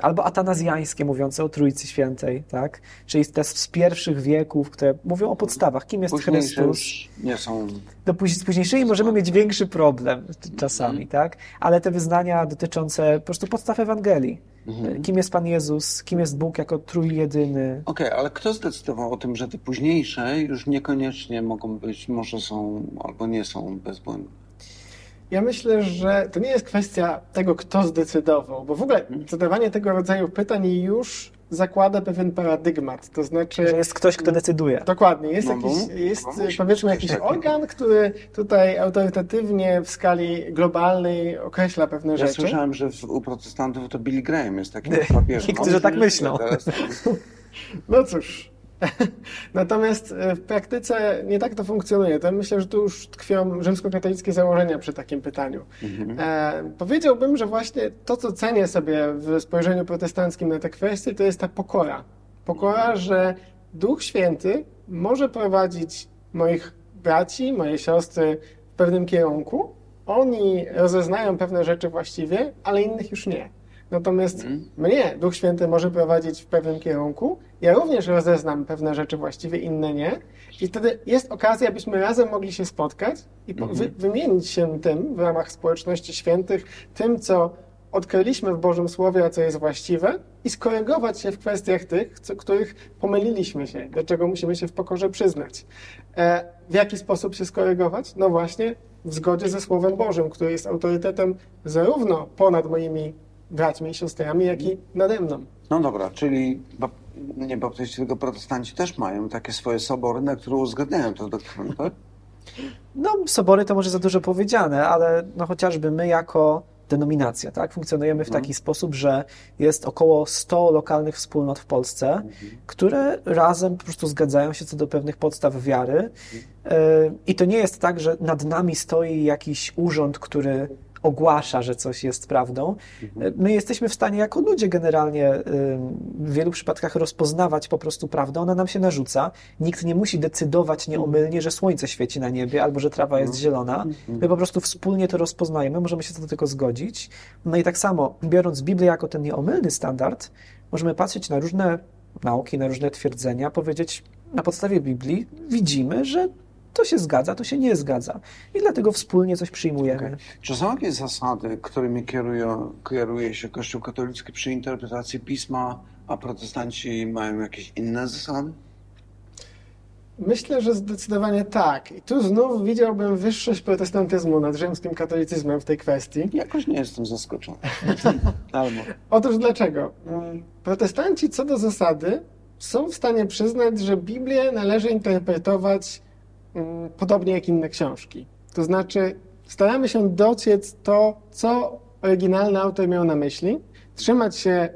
albo atanazjańskie, mówiące o Trójcy Świętej, tak, czyli te z pierwszych wieków, które mówią o podstawach, kim jest Chrystus. nie są... Do póź- z późniejszymi możemy mieć większy problem czasami, tak, ale te wyznania dotyczące po prostu podstaw Ewangelii. Kim jest Pan Jezus, kim jest Bóg jako trójjedyny, Okej, ale kto zdecydował o tym, że te późniejsze już niekoniecznie mogą być, może są albo nie są bezbłędne? Ja myślę, że to nie jest kwestia tego, kto zdecydował, bo w ogóle zadawanie tego rodzaju pytań już zakłada pewien paradygmat. To znaczy. że jest ktoś, kto decyduje. Dokładnie, jest jakiś, jest musi powiedzmy jakiś organ, który tutaj autorytatywnie w skali globalnej określa pewne Ja rzeczy. słyszałem, że w, u protestantów to Billy Graham jest takim papieżem. Niektórzy On tak myślą. No cóż. Natomiast e, w praktyce nie tak to funkcjonuje. To myślę, że tu już tkwią rzymskokatolickie założenia przy takim pytaniu. E, powiedziałbym, że właśnie to, co cenię sobie w spojrzeniu protestanckim na te kwestie, to jest ta pokora. Pokora, że Duch Święty może prowadzić moich braci, moje siostry w pewnym kierunku. Oni rozeznają pewne rzeczy właściwie, ale innych już nie. Natomiast mnie Duch Święty może prowadzić w pewnym kierunku. Ja również rozeznam pewne rzeczy właściwie, inne nie. I wtedy jest okazja, abyśmy razem mogli się spotkać i po- wy, wymienić się tym w ramach społeczności świętych, tym, co odkryliśmy w Bożym Słowie, a co jest właściwe i skorygować się w kwestiach tych, co, których pomyliliśmy się, do czego musimy się w pokorze przyznać. E, w jaki sposób się skorygować? No właśnie w zgodzie ze Słowem Bożym, który jest autorytetem zarówno ponad moimi braćmi i siostrami, jak i nade mną. No dobra, czyli nie baptyści, tylko protestanci też mają takie swoje sobory, na które uzgadniają tę doktrynę, tak? No, sobory to może za dużo powiedziane, ale no chociażby my jako denominacja, tak? Funkcjonujemy w Mhm. taki sposób, że jest około 100 lokalnych wspólnot w Polsce, Mhm. które razem po prostu zgadzają się co do pewnych podstaw wiary. Mhm. E, I to nie jest tak, że nad nami stoi jakiś urząd, który ogłasza, że coś jest prawdą. Mhm. E, My jesteśmy w stanie jako ludzie generalnie y, w wielu przypadkach rozpoznawać po prostu prawdę. Ona nam się narzuca. Nikt nie musi decydować nieomylnie, że słońce świeci na niebie albo że trawa jest zielona. My po prostu wspólnie to rozpoznajemy, możemy się do tego zgodzić. No i tak samo, biorąc Biblię jako ten nieomylny standard, możemy patrzeć na różne nauki, na różne twierdzenia, powiedzieć na podstawie Biblii widzimy, że to się zgadza, to się nie zgadza. I dlatego wspólnie coś przyjmujemy. Okej. Czy są jakieś zasady, którymi kierują, kieruje się Kościół katolicki przy interpretacji pisma, a protestanci mają jakieś inne zasady? Myślę, że zdecydowanie tak. I tu znów widziałbym wyższość protestantyzmu nad rzymskim katolicyzmem w tej kwestii. Jakoś nie jestem zaskoczony. Albo. Otóż dlaczego? Mm, Protestanci co do zasady są w stanie przyznać, że Biblię należy interpretować podobnie jak inne książki. To znaczy, staramy się dociec to, co oryginalny autor miał na myśli, trzymać się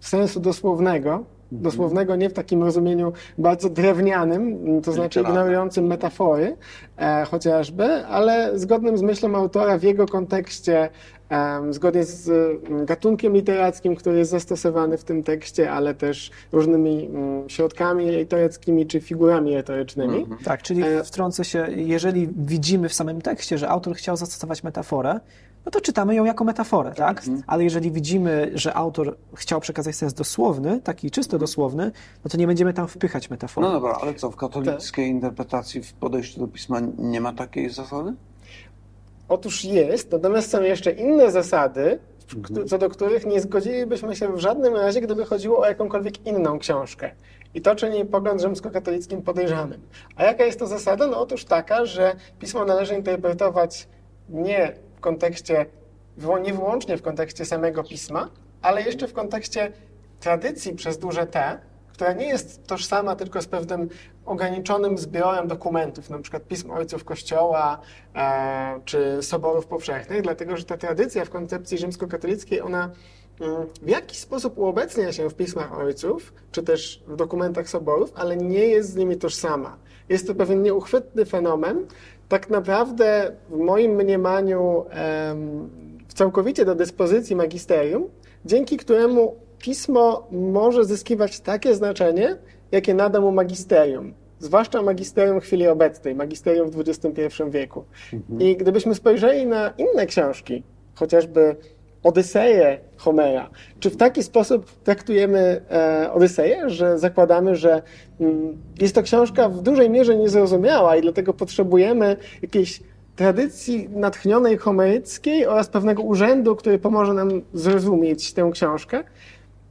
sensu dosłownego, dosłownego nie w takim rozumieniu bardzo drewnianym, to znaczy ignorującym metafory e, chociażby, ale zgodnym z myślą autora w jego kontekście, zgodnie z mm, gatunkiem literackim, który jest zastosowany w tym tekście, ale też różnymi mm, środkami literackimi czy figurami retorycznymi. Mhm. Tak, czyli E, wtrącę się, jeżeli widzimy w samym tekście, że autor chciał zastosować metaforę, no to czytamy ją jako metaforę, tak? Mhm. Ale jeżeli widzimy, że autor chciał przekazać sens dosłowny, taki czysto dosłowny, no to nie będziemy tam wpychać metafory. No dobra, ale co, w katolickiej interpretacji, w podejściu do pisma nie ma takiej zasady? Otóż jest, natomiast są jeszcze inne zasady, któ- co do których nie zgodzilibyśmy się w żadnym razie, gdyby chodziło o jakąkolwiek inną książkę. I to czyni pogląd rzymskokatolickim podejrzanym. A jaka jest to zasada? No otóż taka, że pismo należy interpretować nie w kontekście, nie wyłącznie w kontekście samego pisma, ale jeszcze w kontekście tradycji przez duże T, która nie jest tożsama tylko z pewnym ograniczonym zbiorem dokumentów, na przykład pism ojców Kościoła e, czy soborów powszechnych, dlatego że ta tradycja w koncepcji rzymskokatolickiej, ona mm, w jakiś sposób uobecnia się w pismach ojców, czy też w dokumentach soborów, ale nie jest z nimi tożsama. Jest to pewien nieuchwytny fenomen, tak naprawdę w moim mniemaniu em, całkowicie do dyspozycji magisterium, dzięki któremu pismo może zyskiwać takie znaczenie, jakie nada mu magisterium. Zwłaszcza magisterium chwili obecnej, magisterium w XXI wieku. I gdybyśmy spojrzeli na inne książki, chociażby Odyseję Homera, czy w taki sposób traktujemy e, Odyseję, że zakładamy, że mm, jest to książka w dużej mierze niezrozumiała i dlatego potrzebujemy jakiejś tradycji natchnionej homeryckiej oraz pewnego urzędu, który pomoże nam zrozumieć tę książkę?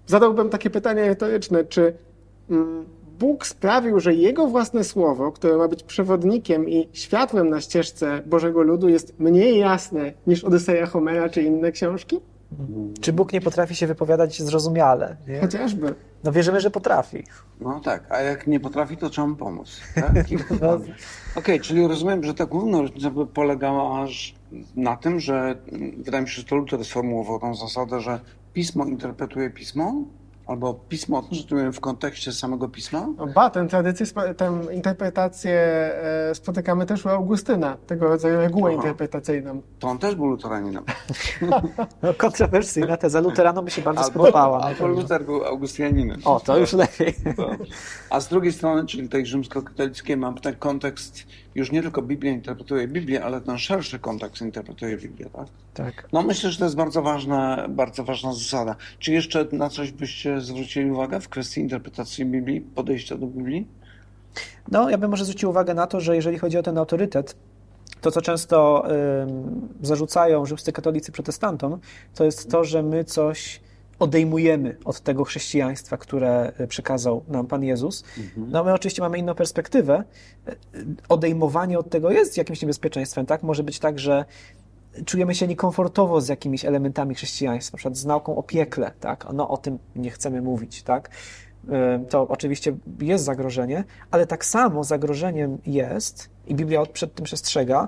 Zadałbym takie pytanie retoryczne, czy Bóg sprawił, że Jego własne słowo, które ma być przewodnikiem i światłem na ścieżce Bożego Ludu, jest mniej jasne niż Odyseja Homera czy inne książki? Czy Bóg nie potrafi się wypowiadać zrozumiale? Nie? Chociażby. No wierzymy, że potrafi. No tak, a jak nie potrafi, to trzeba mu pomóc. Tak? Okej, czyli rozumiem, że ta główna różnica by polegała aż na tym, że mm, wydaje mi się, że to Luther sformułował tą zasadę, że pismo interpretuje pismo, albo pismo w kontekście samego pisma. No Ba, tę tradycję, tę interpretację e, spotykamy też u Augustyna, tego rodzaju regułę Aha. interpretacyjną. To on też był luteraninem. No, kontrowersyjna teza luteranom by się bardzo spodobała. na albo. Luther był augustianinem. O, to już lepiej. A z drugiej strony, czyli tej rzymskokatolickiej, mam ten kontekst, już nie tylko Biblia interpretuje Biblię, ale ten szerszy kontekst interpretuje Biblię, tak? Tak. No myślę, że to jest bardzo ważna, bardzo ważna zasada. Czy jeszcze na coś byście zwrócili uwagę w kwestii interpretacji Biblii, podejścia do Biblii? No, ja bym może zwrócił uwagę na to, że jeżeli chodzi o ten autorytet, To, co często y, zarzucają rzymscy katolicy protestantom, to jest to, że my coś odejmujemy od tego chrześcijaństwa, które przekazał nam Pan Jezus. No my oczywiście mamy inną perspektywę. Odejmowanie od tego jest jakimś niebezpieczeństwem, tak? Może być tak, że czujemy się niekomfortowo z jakimiś elementami chrześcijaństwa, na przykład z nauką o piekle, tak? No o tym nie chcemy mówić, tak? To oczywiście jest zagrożenie, ale tak samo zagrożeniem jest, i Biblia przed tym przestrzega,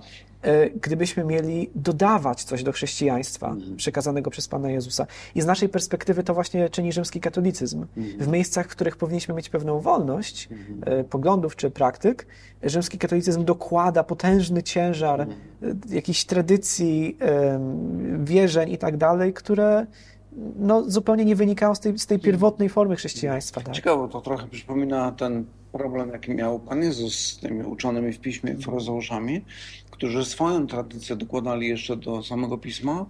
gdybyśmy mieli dodawać coś do chrześcijaństwa Mhm. przekazanego przez Pana Jezusa. I z naszej perspektywy to właśnie czyni rzymski katolicyzm. Mhm. W miejscach, w których powinniśmy mieć pewną wolność e, poglądów czy praktyk, rzymski katolicyzm dokłada potężny ciężar Mhm. e, jakichś tradycji, wierzeń i tak dalej, które no, zupełnie nie wynikają z tej, z tej pierwotnej formy chrześcijaństwa. Tak? Ciekawe, to trochę przypomina ten problem, jaki miał Pan Jezus z tymi uczonymi w piśmie faryzeuszami, którzy swoją tradycję dokładali jeszcze do samego pisma.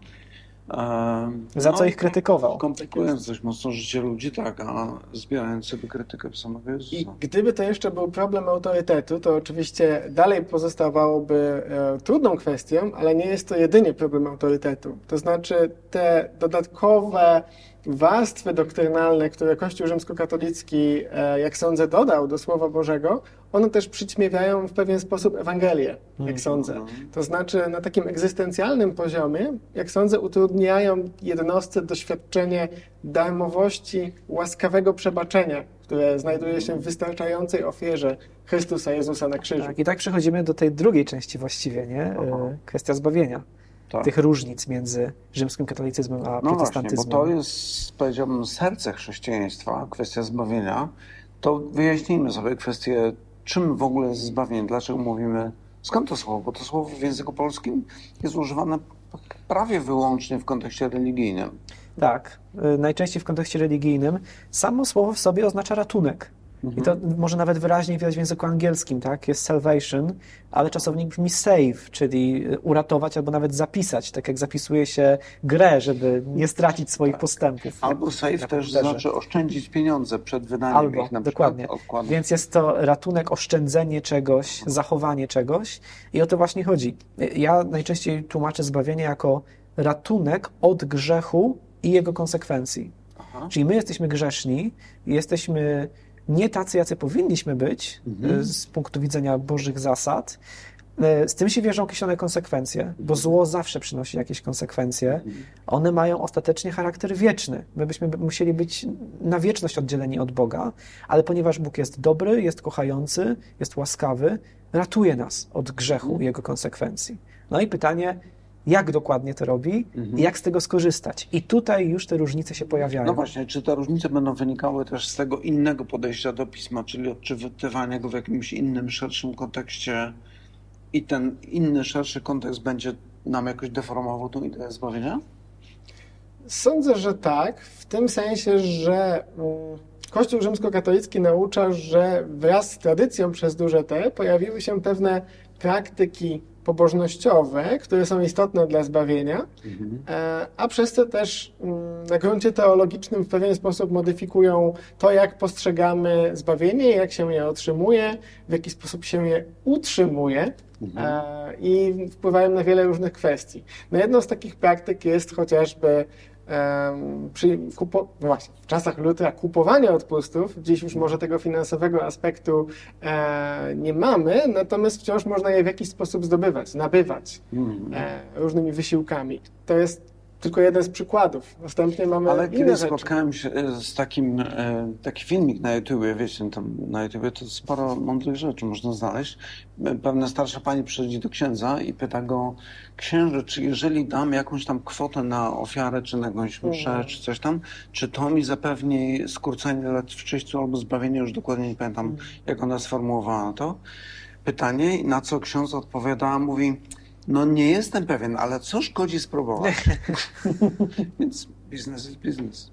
E, Za co no, ich krytykował. Komplikując dość mocno życie ludzi, tak, a zbierając sobie krytykę w samego I Jezusa. gdyby to jeszcze był problem autorytetu, to oczywiście dalej pozostawałoby e, trudną kwestią, ale nie jest to jedynie problem autorytetu. To znaczy te dodatkowe warstwy doktrynalne, które Kościół rzymskokatolicki, e, jak sądzę, dodał do Słowa Bożego, one też przyćmiewają w pewien sposób Ewangelię, jak sądzę. To znaczy na takim egzystencjalnym poziomie, jak sądzę, utrudniają jednostce doświadczenie darmowości łaskawego przebaczenia, które znajduje się w wystarczającej ofierze Chrystusa Jezusa na krzyżu. Tak, I tak przechodzimy do tej drugiej części właściwie, nie? E, Kwestia zbawienia. Tak. Tych różnic między rzymskim katolicyzmem a No właśnie, protestantyzmem. bo to jest, powiedziałbym, serce chrześcijaństwa, kwestia zbawienia. To wyjaśnijmy sobie kwestię, czym w ogóle jest zbawienie, dlaczego mówimy, skąd to słowo, bo to słowo w języku polskim jest używane prawie wyłącznie w kontekście religijnym. Tak, y, najczęściej w kontekście religijnym. Samo słowo w sobie oznacza ratunek. I to może nawet wyraźniej widać w języku angielskim, tak? Jest salvation, ale czasownik brzmi save, czyli y, uratować albo nawet zapisać, tak jak zapisuje się grę, żeby nie stracić swoich postępów. Albo save na też komputerze. znaczy oszczędzić pieniądze przed wydaniem Albo, ich na dokładnie. odkładem. Więc jest to ratunek, oszczędzenie czegoś, zachowanie czegoś i o to właśnie chodzi. Ja najczęściej tłumaczę zbawienie jako ratunek od grzechu i jego konsekwencji. Aha. Czyli my jesteśmy grzeszni, jesteśmy nie tacy, jacy powinniśmy być Mhm. y, z punktu widzenia Bożych zasad. Y, Z tym się wierzą określone konsekwencje, bo zło zawsze przynosi jakieś konsekwencje. One mają ostatecznie charakter wieczny. My byśmy by- musieli być na wieczność oddzieleni od Boga, ale ponieważ Bóg jest dobry, jest kochający, jest łaskawy, ratuje nas od grzechu i jego konsekwencji. No i pytanie, jak dokładnie to robi i jak z tego skorzystać. I tutaj już te różnice się pojawiają. No właśnie, czy te różnice będą wynikały też z tego innego podejścia do pisma, czyli odczytywania go w jakimś innym, szerszym kontekście i ten inny, szerszy kontekst będzie nam jakoś deformował tą ideę zbawienia? Sądzę, że tak, w tym sensie, że mm, Kościół rzymskokatolicki naucza, że wraz z tradycją przez duże T pojawiły się pewne praktyki pobożnościowe, które są istotne dla zbawienia, e, a przez to też mm, na gruncie teologicznym w pewien sposób modyfikują to, jak postrzegamy zbawienie, jak się je otrzymuje, w jaki sposób się je utrzymuje e, i wpływają na wiele różnych kwestii. No jedną z takich praktyk jest chociażby przy kupo, no właśnie, w czasach Lutra kupowanie odpustów. Dziś już może tego finansowego aspektu e, nie mamy, natomiast wciąż można je w jakiś sposób zdobywać, nabywać Mhm. e, różnymi wysiłkami. To jest tylko jeden z przykładów. Następnie mamy Ale rzeczy. spotkałem się e, z takim, e, taki filmik na YouTubie, wiecie, tam na YouTubie to sporo mądrych rzeczy można znaleźć. E, Pewna starsza pani przychodzi do księdza i pyta go, księże, czy jeżeli dam jakąś tam kwotę na ofiarę, czy na jakąś mszę, Mhm. czy coś tam, czy to mi zapewni skrócenie lat w czyściu albo zbawienie, już dokładnie nie pamiętam, Mhm. jak ona sformułowała to. Pytanie, na co ksiądz odpowiada, mówi, no nie jestem pewien, ale co szkodzi spróbować? Więc biznes jest biznes.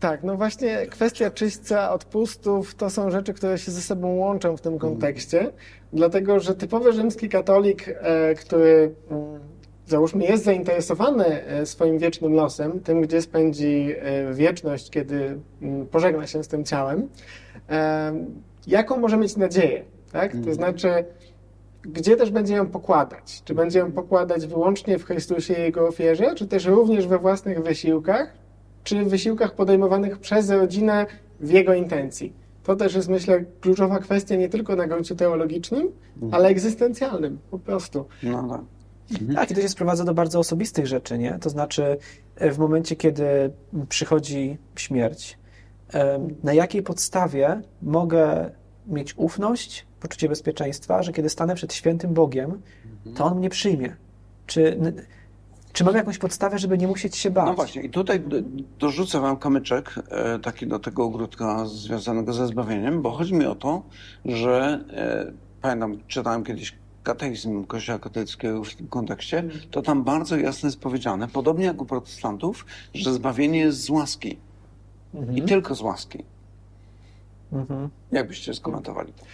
Tak, no właśnie kwestia czyśćca, odpustów to są rzeczy, które się ze sobą łączą w tym kontekście, dlatego że typowy rzymski katolik, e, który mm, załóżmy jest zainteresowany e, swoim wiecznym losem, tym gdzie spędzi e, wieczność, kiedy mm, pożegna się z tym ciałem, jaką może mieć nadzieję, tak? To znaczy gdzie też będzie ją pokładać? Czy będzie ją pokładać wyłącznie w Chrystusie i Jego ofierze, czy też również we własnych wysiłkach, czy w wysiłkach podejmowanych przez rodzinę w Jego intencji? To też jest, myślę, kluczowa kwestia nie tylko na gruncie teologicznym, ale egzystencjalnym po prostu. No tak. Tak, i to się sprowadza do bardzo osobistych rzeczy, nie? To znaczy, e, w momencie, kiedy przychodzi śmierć, em, na jakiej podstawie mogę mieć ufność, poczucie bezpieczeństwa, że kiedy stanę przed świętym Bogiem, to On mnie przyjmie? Czy, czy mam jakąś podstawę, żeby nie musieć się bać? No właśnie, i tutaj dorzucę wam kamyczek e, taki do tego ogródka związanego ze zbawieniem, bo chodzi mi o to, że e, pamiętam, czytałem kiedyś katechizm Kościoła katolickiego w tym kontekście, to tam bardzo jasno jest powiedziane, podobnie jak u protestantów, że zbawienie jest z łaski i tylko z łaski. Mhm. Jak byście skomentowali to?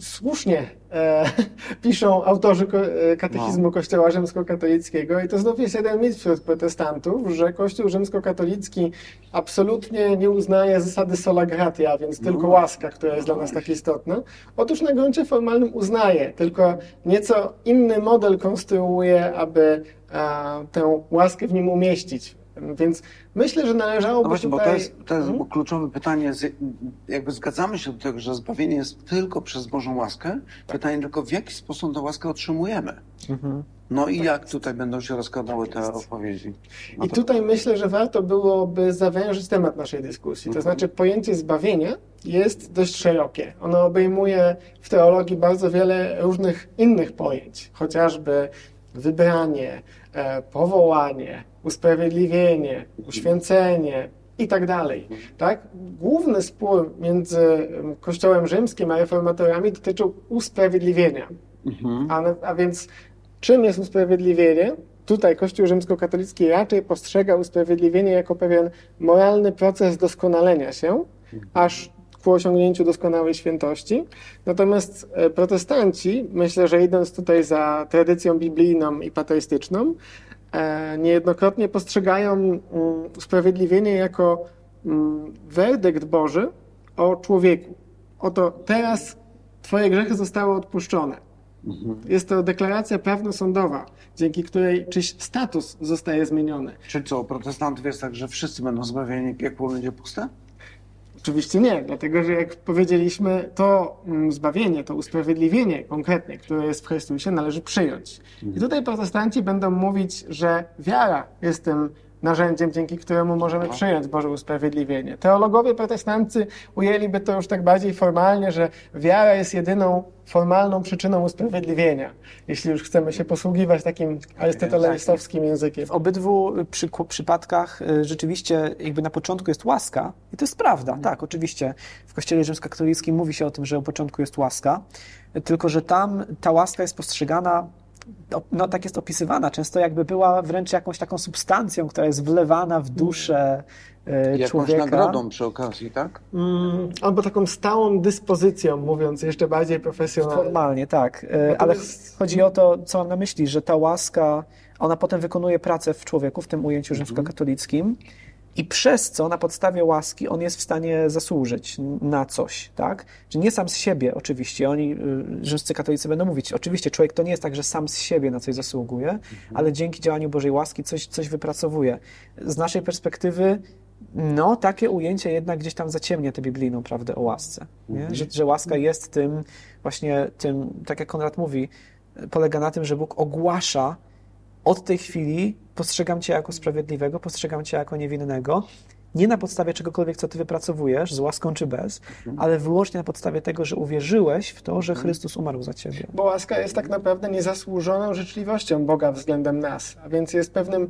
Słusznie e, piszą autorzy e, katechizmu No. Kościoła Rzymskokatolickiego i to znów jest jeden mit wśród protestantów, że Kościół Rzymskokatolicki absolutnie nie uznaje zasady sola gratia, więc tylko łaska, która jest dla nas tak istotna. Otóż na gruncie formalnym uznaje, tylko nieco inny model konstruuje, aby e, tę łaskę w nim umieścić. Więc myślę, że należałoby No właśnie, bo tutaj... to jest, to jest Mhm. kluczowe pytanie. Jakby zgadzamy się do tego, że zbawienie jest tylko przez Bożą łaskę. Pytanie tylko, w jaki sposób tę łaskę otrzymujemy? Mhm. No i jak tutaj będą się rozkładały te odpowiedzi? No I to- tutaj myślę, że warto byłoby zawężyć temat naszej dyskusji. To Mhm. znaczy, pojęcie zbawienia jest dość szerokie. Ono obejmuje w teologii bardzo wiele różnych innych pojęć, chociażby wybranie, e, powołanie, usprawiedliwienie, uświęcenie i tak dalej. Tak? Główny spór między em, Kościołem Rzymskim a reformatorami dotyczył usprawiedliwienia. Mhm. A, a więc czym jest usprawiedliwienie? Tutaj Kościół rzymskokatolicki raczej postrzega usprawiedliwienie jako pewien moralny proces doskonalenia się, aż ku osiągnięciu doskonałej świętości. Natomiast e, protestanci, myślę, że idąc tutaj za tradycją biblijną i pateistyczną, e, niejednokrotnie postrzegają mm, usprawiedliwienie jako mm, werdykt Boży o człowieku. Oto teraz Twoje grzechy zostały odpuszczone. Jest to deklaracja prawno-sądowa, dzięki której czyś status zostaje zmieniony. Czy co, u protestantów jest tak, że wszyscy będą zbawieni, piekło będzie puste? Oczywiście nie, dlatego że jak powiedzieliśmy, to mm, zbawienie, to usprawiedliwienie konkretnie, które jest w Chrystusie, należy przyjąć. I tutaj protestanci będą mówić, że wiara jest tym narzędziem, dzięki któremu możemy przyjąć Boże usprawiedliwienie. Teologowie protestancy ujęliby to już tak bardziej formalnie, że wiara jest jedyną formalną przyczyną usprawiedliwienia, jeśli już chcemy się posługiwać takim arystotelesowskim językiem. W obydwu przyku- przypadkach y, rzeczywiście jakby na początku jest łaska i to jest prawda, tak, oczywiście. W Kościele Rzymskokatolickim mówi się o tym, że o początku jest łaska, tylko że tam ta łaska jest postrzegana no, tak jest opisywana, często jakby była wręcz jakąś taką substancją, która jest wlewana w duszę y, Jakąś człowieka. nagrodą przy okazji, tak? Mm, albo taką stałą dyspozycją, mówiąc jeszcze bardziej profesjonalnie. Formalnie, tak. E, Ale chodzi o to, co mam na myśli, że ta łaska, ona potem wykonuje pracę w człowieku, w tym ujęciu rzymskokatolickim i przez co na podstawie łaski on jest w stanie zasłużyć na coś, tak? Że nie sam z siebie oczywiście, oni, y, rzymscy katolicy będą mówić, oczywiście człowiek to nie jest tak, że sam z siebie na coś zasługuje, ale dzięki działaniu Bożej łaski coś, coś wypracowuje. Z naszej perspektywy no, takie ujęcie jednak gdzieś tam zaciemnia tę biblijną prawdę o łasce. Nie? Że, że łaska jest tym, właśnie tym, tak jak Konrad mówi, polega na tym, że Bóg ogłasza od tej chwili postrzegam Cię jako sprawiedliwego, postrzegam Cię jako niewinnego, nie na podstawie czegokolwiek, co Ty wypracowujesz, z łaską czy bez, ale wyłącznie na podstawie tego, że uwierzyłeś w to, że Chrystus umarł za Ciebie. Bo łaska jest tak naprawdę niezasłużoną życzliwością Boga względem nas, a więc jest pewnym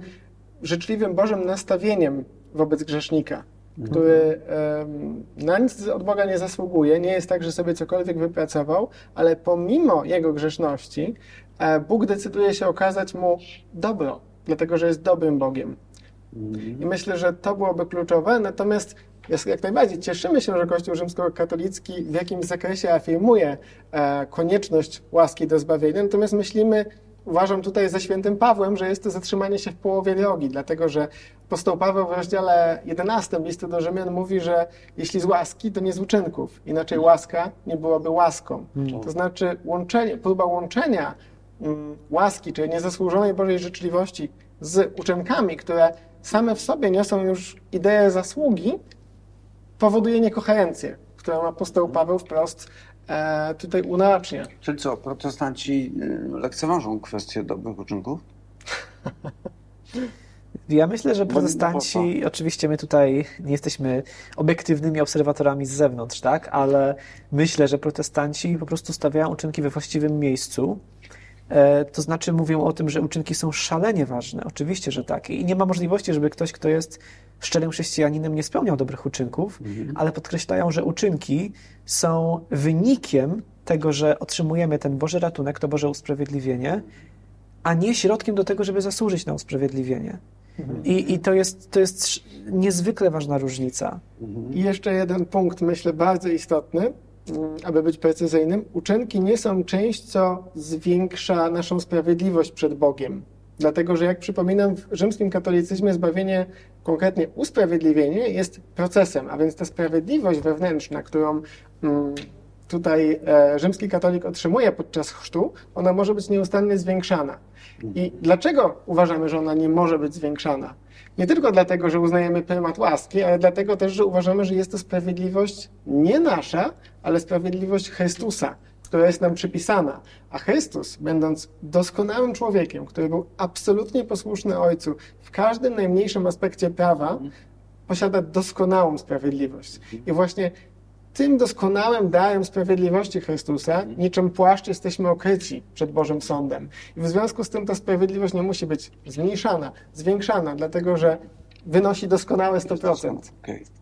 życzliwym Bożym nastawieniem wobec grzesznika, który em, na nic od Boga nie zasługuje. Nie jest tak, że sobie cokolwiek wypracował, ale pomimo jego grzeszności e, Bóg decyduje się okazać mu dobro, dlatego że jest dobrym Bogiem. I myślę, że to byłoby kluczowe. Natomiast jak najbardziej cieszymy się, że Kościół rzymskokatolicki w jakimś zakresie afirmuje e, konieczność łaski do zbawienia. Natomiast myślimy, uważam tutaj za świętym Pawłem, że jest to zatrzymanie się w połowie drogi, dlatego że apostoł Paweł w rozdziale 11 listu do Rzymian mówi, że jeśli z łaski, to nie z uczynków. Inaczej łaska nie byłaby łaską. To znaczy łączenie, próba łączenia mm, łaski, czyli niezasłużonej Bożej życzliwości z uczynkami, które same w sobie niosą już ideę zasługi, powoduje niekoherencję, którą apostoł Paweł wprost tutaj unaocznia. Czyli co, protestanci y, lekceważą kwestię dobrych uczynków? Ja myślę, że Bo- protestanci, oczywiście my tutaj nie jesteśmy obiektywnymi obserwatorami z zewnątrz, tak? Ale myślę, że protestanci po prostu stawiają uczynki we właściwym miejscu. E, To znaczy mówią o tym, że uczynki są szalenie ważne. Oczywiście, że tak. I nie ma możliwości, żeby ktoś, kto jest szczerym chrześcijaninem, nie spełniał dobrych uczynków, ale podkreślają, że uczynki są wynikiem tego, że otrzymujemy ten Boży ratunek, to Boże usprawiedliwienie, a nie środkiem do tego, żeby zasłużyć na usprawiedliwienie. I, I to jest, to jest niezwykle ważna różnica. I jeszcze jeden punkt, myślę, bardzo istotny, aby być precyzyjnym. Uczynki nie są czymś, co zwiększa naszą sprawiedliwość przed Bogiem. Dlatego, że jak przypominam, w rzymskim katolicyzmie zbawienie, konkretnie usprawiedliwienie, jest procesem, a więc ta sprawiedliwość wewnętrzna, którą mm, tutaj e, rzymski katolik otrzymuje podczas chrztu, ona może być nieustannie zwiększana. I dlaczego uważamy, że ona nie może być zwiększana? Nie tylko dlatego, że uznajemy prymat łaski, ale dlatego też, że uważamy, że jest to sprawiedliwość nie nasza, ale sprawiedliwość Chrystusa, która jest nam przypisana. A Chrystus, będąc doskonałym człowiekiem, który był absolutnie posłuszny Ojcu w każdym najmniejszym aspekcie prawa, posiada doskonałą sprawiedliwość. I właśnie tym doskonałym darem sprawiedliwości Chrystusa, niczym płaszcz jesteśmy okryci przed Bożym Sądem. I w związku z tym ta sprawiedliwość nie musi być zmniejszana, zwiększana, dlatego że wynosi doskonałe 100%. Okej.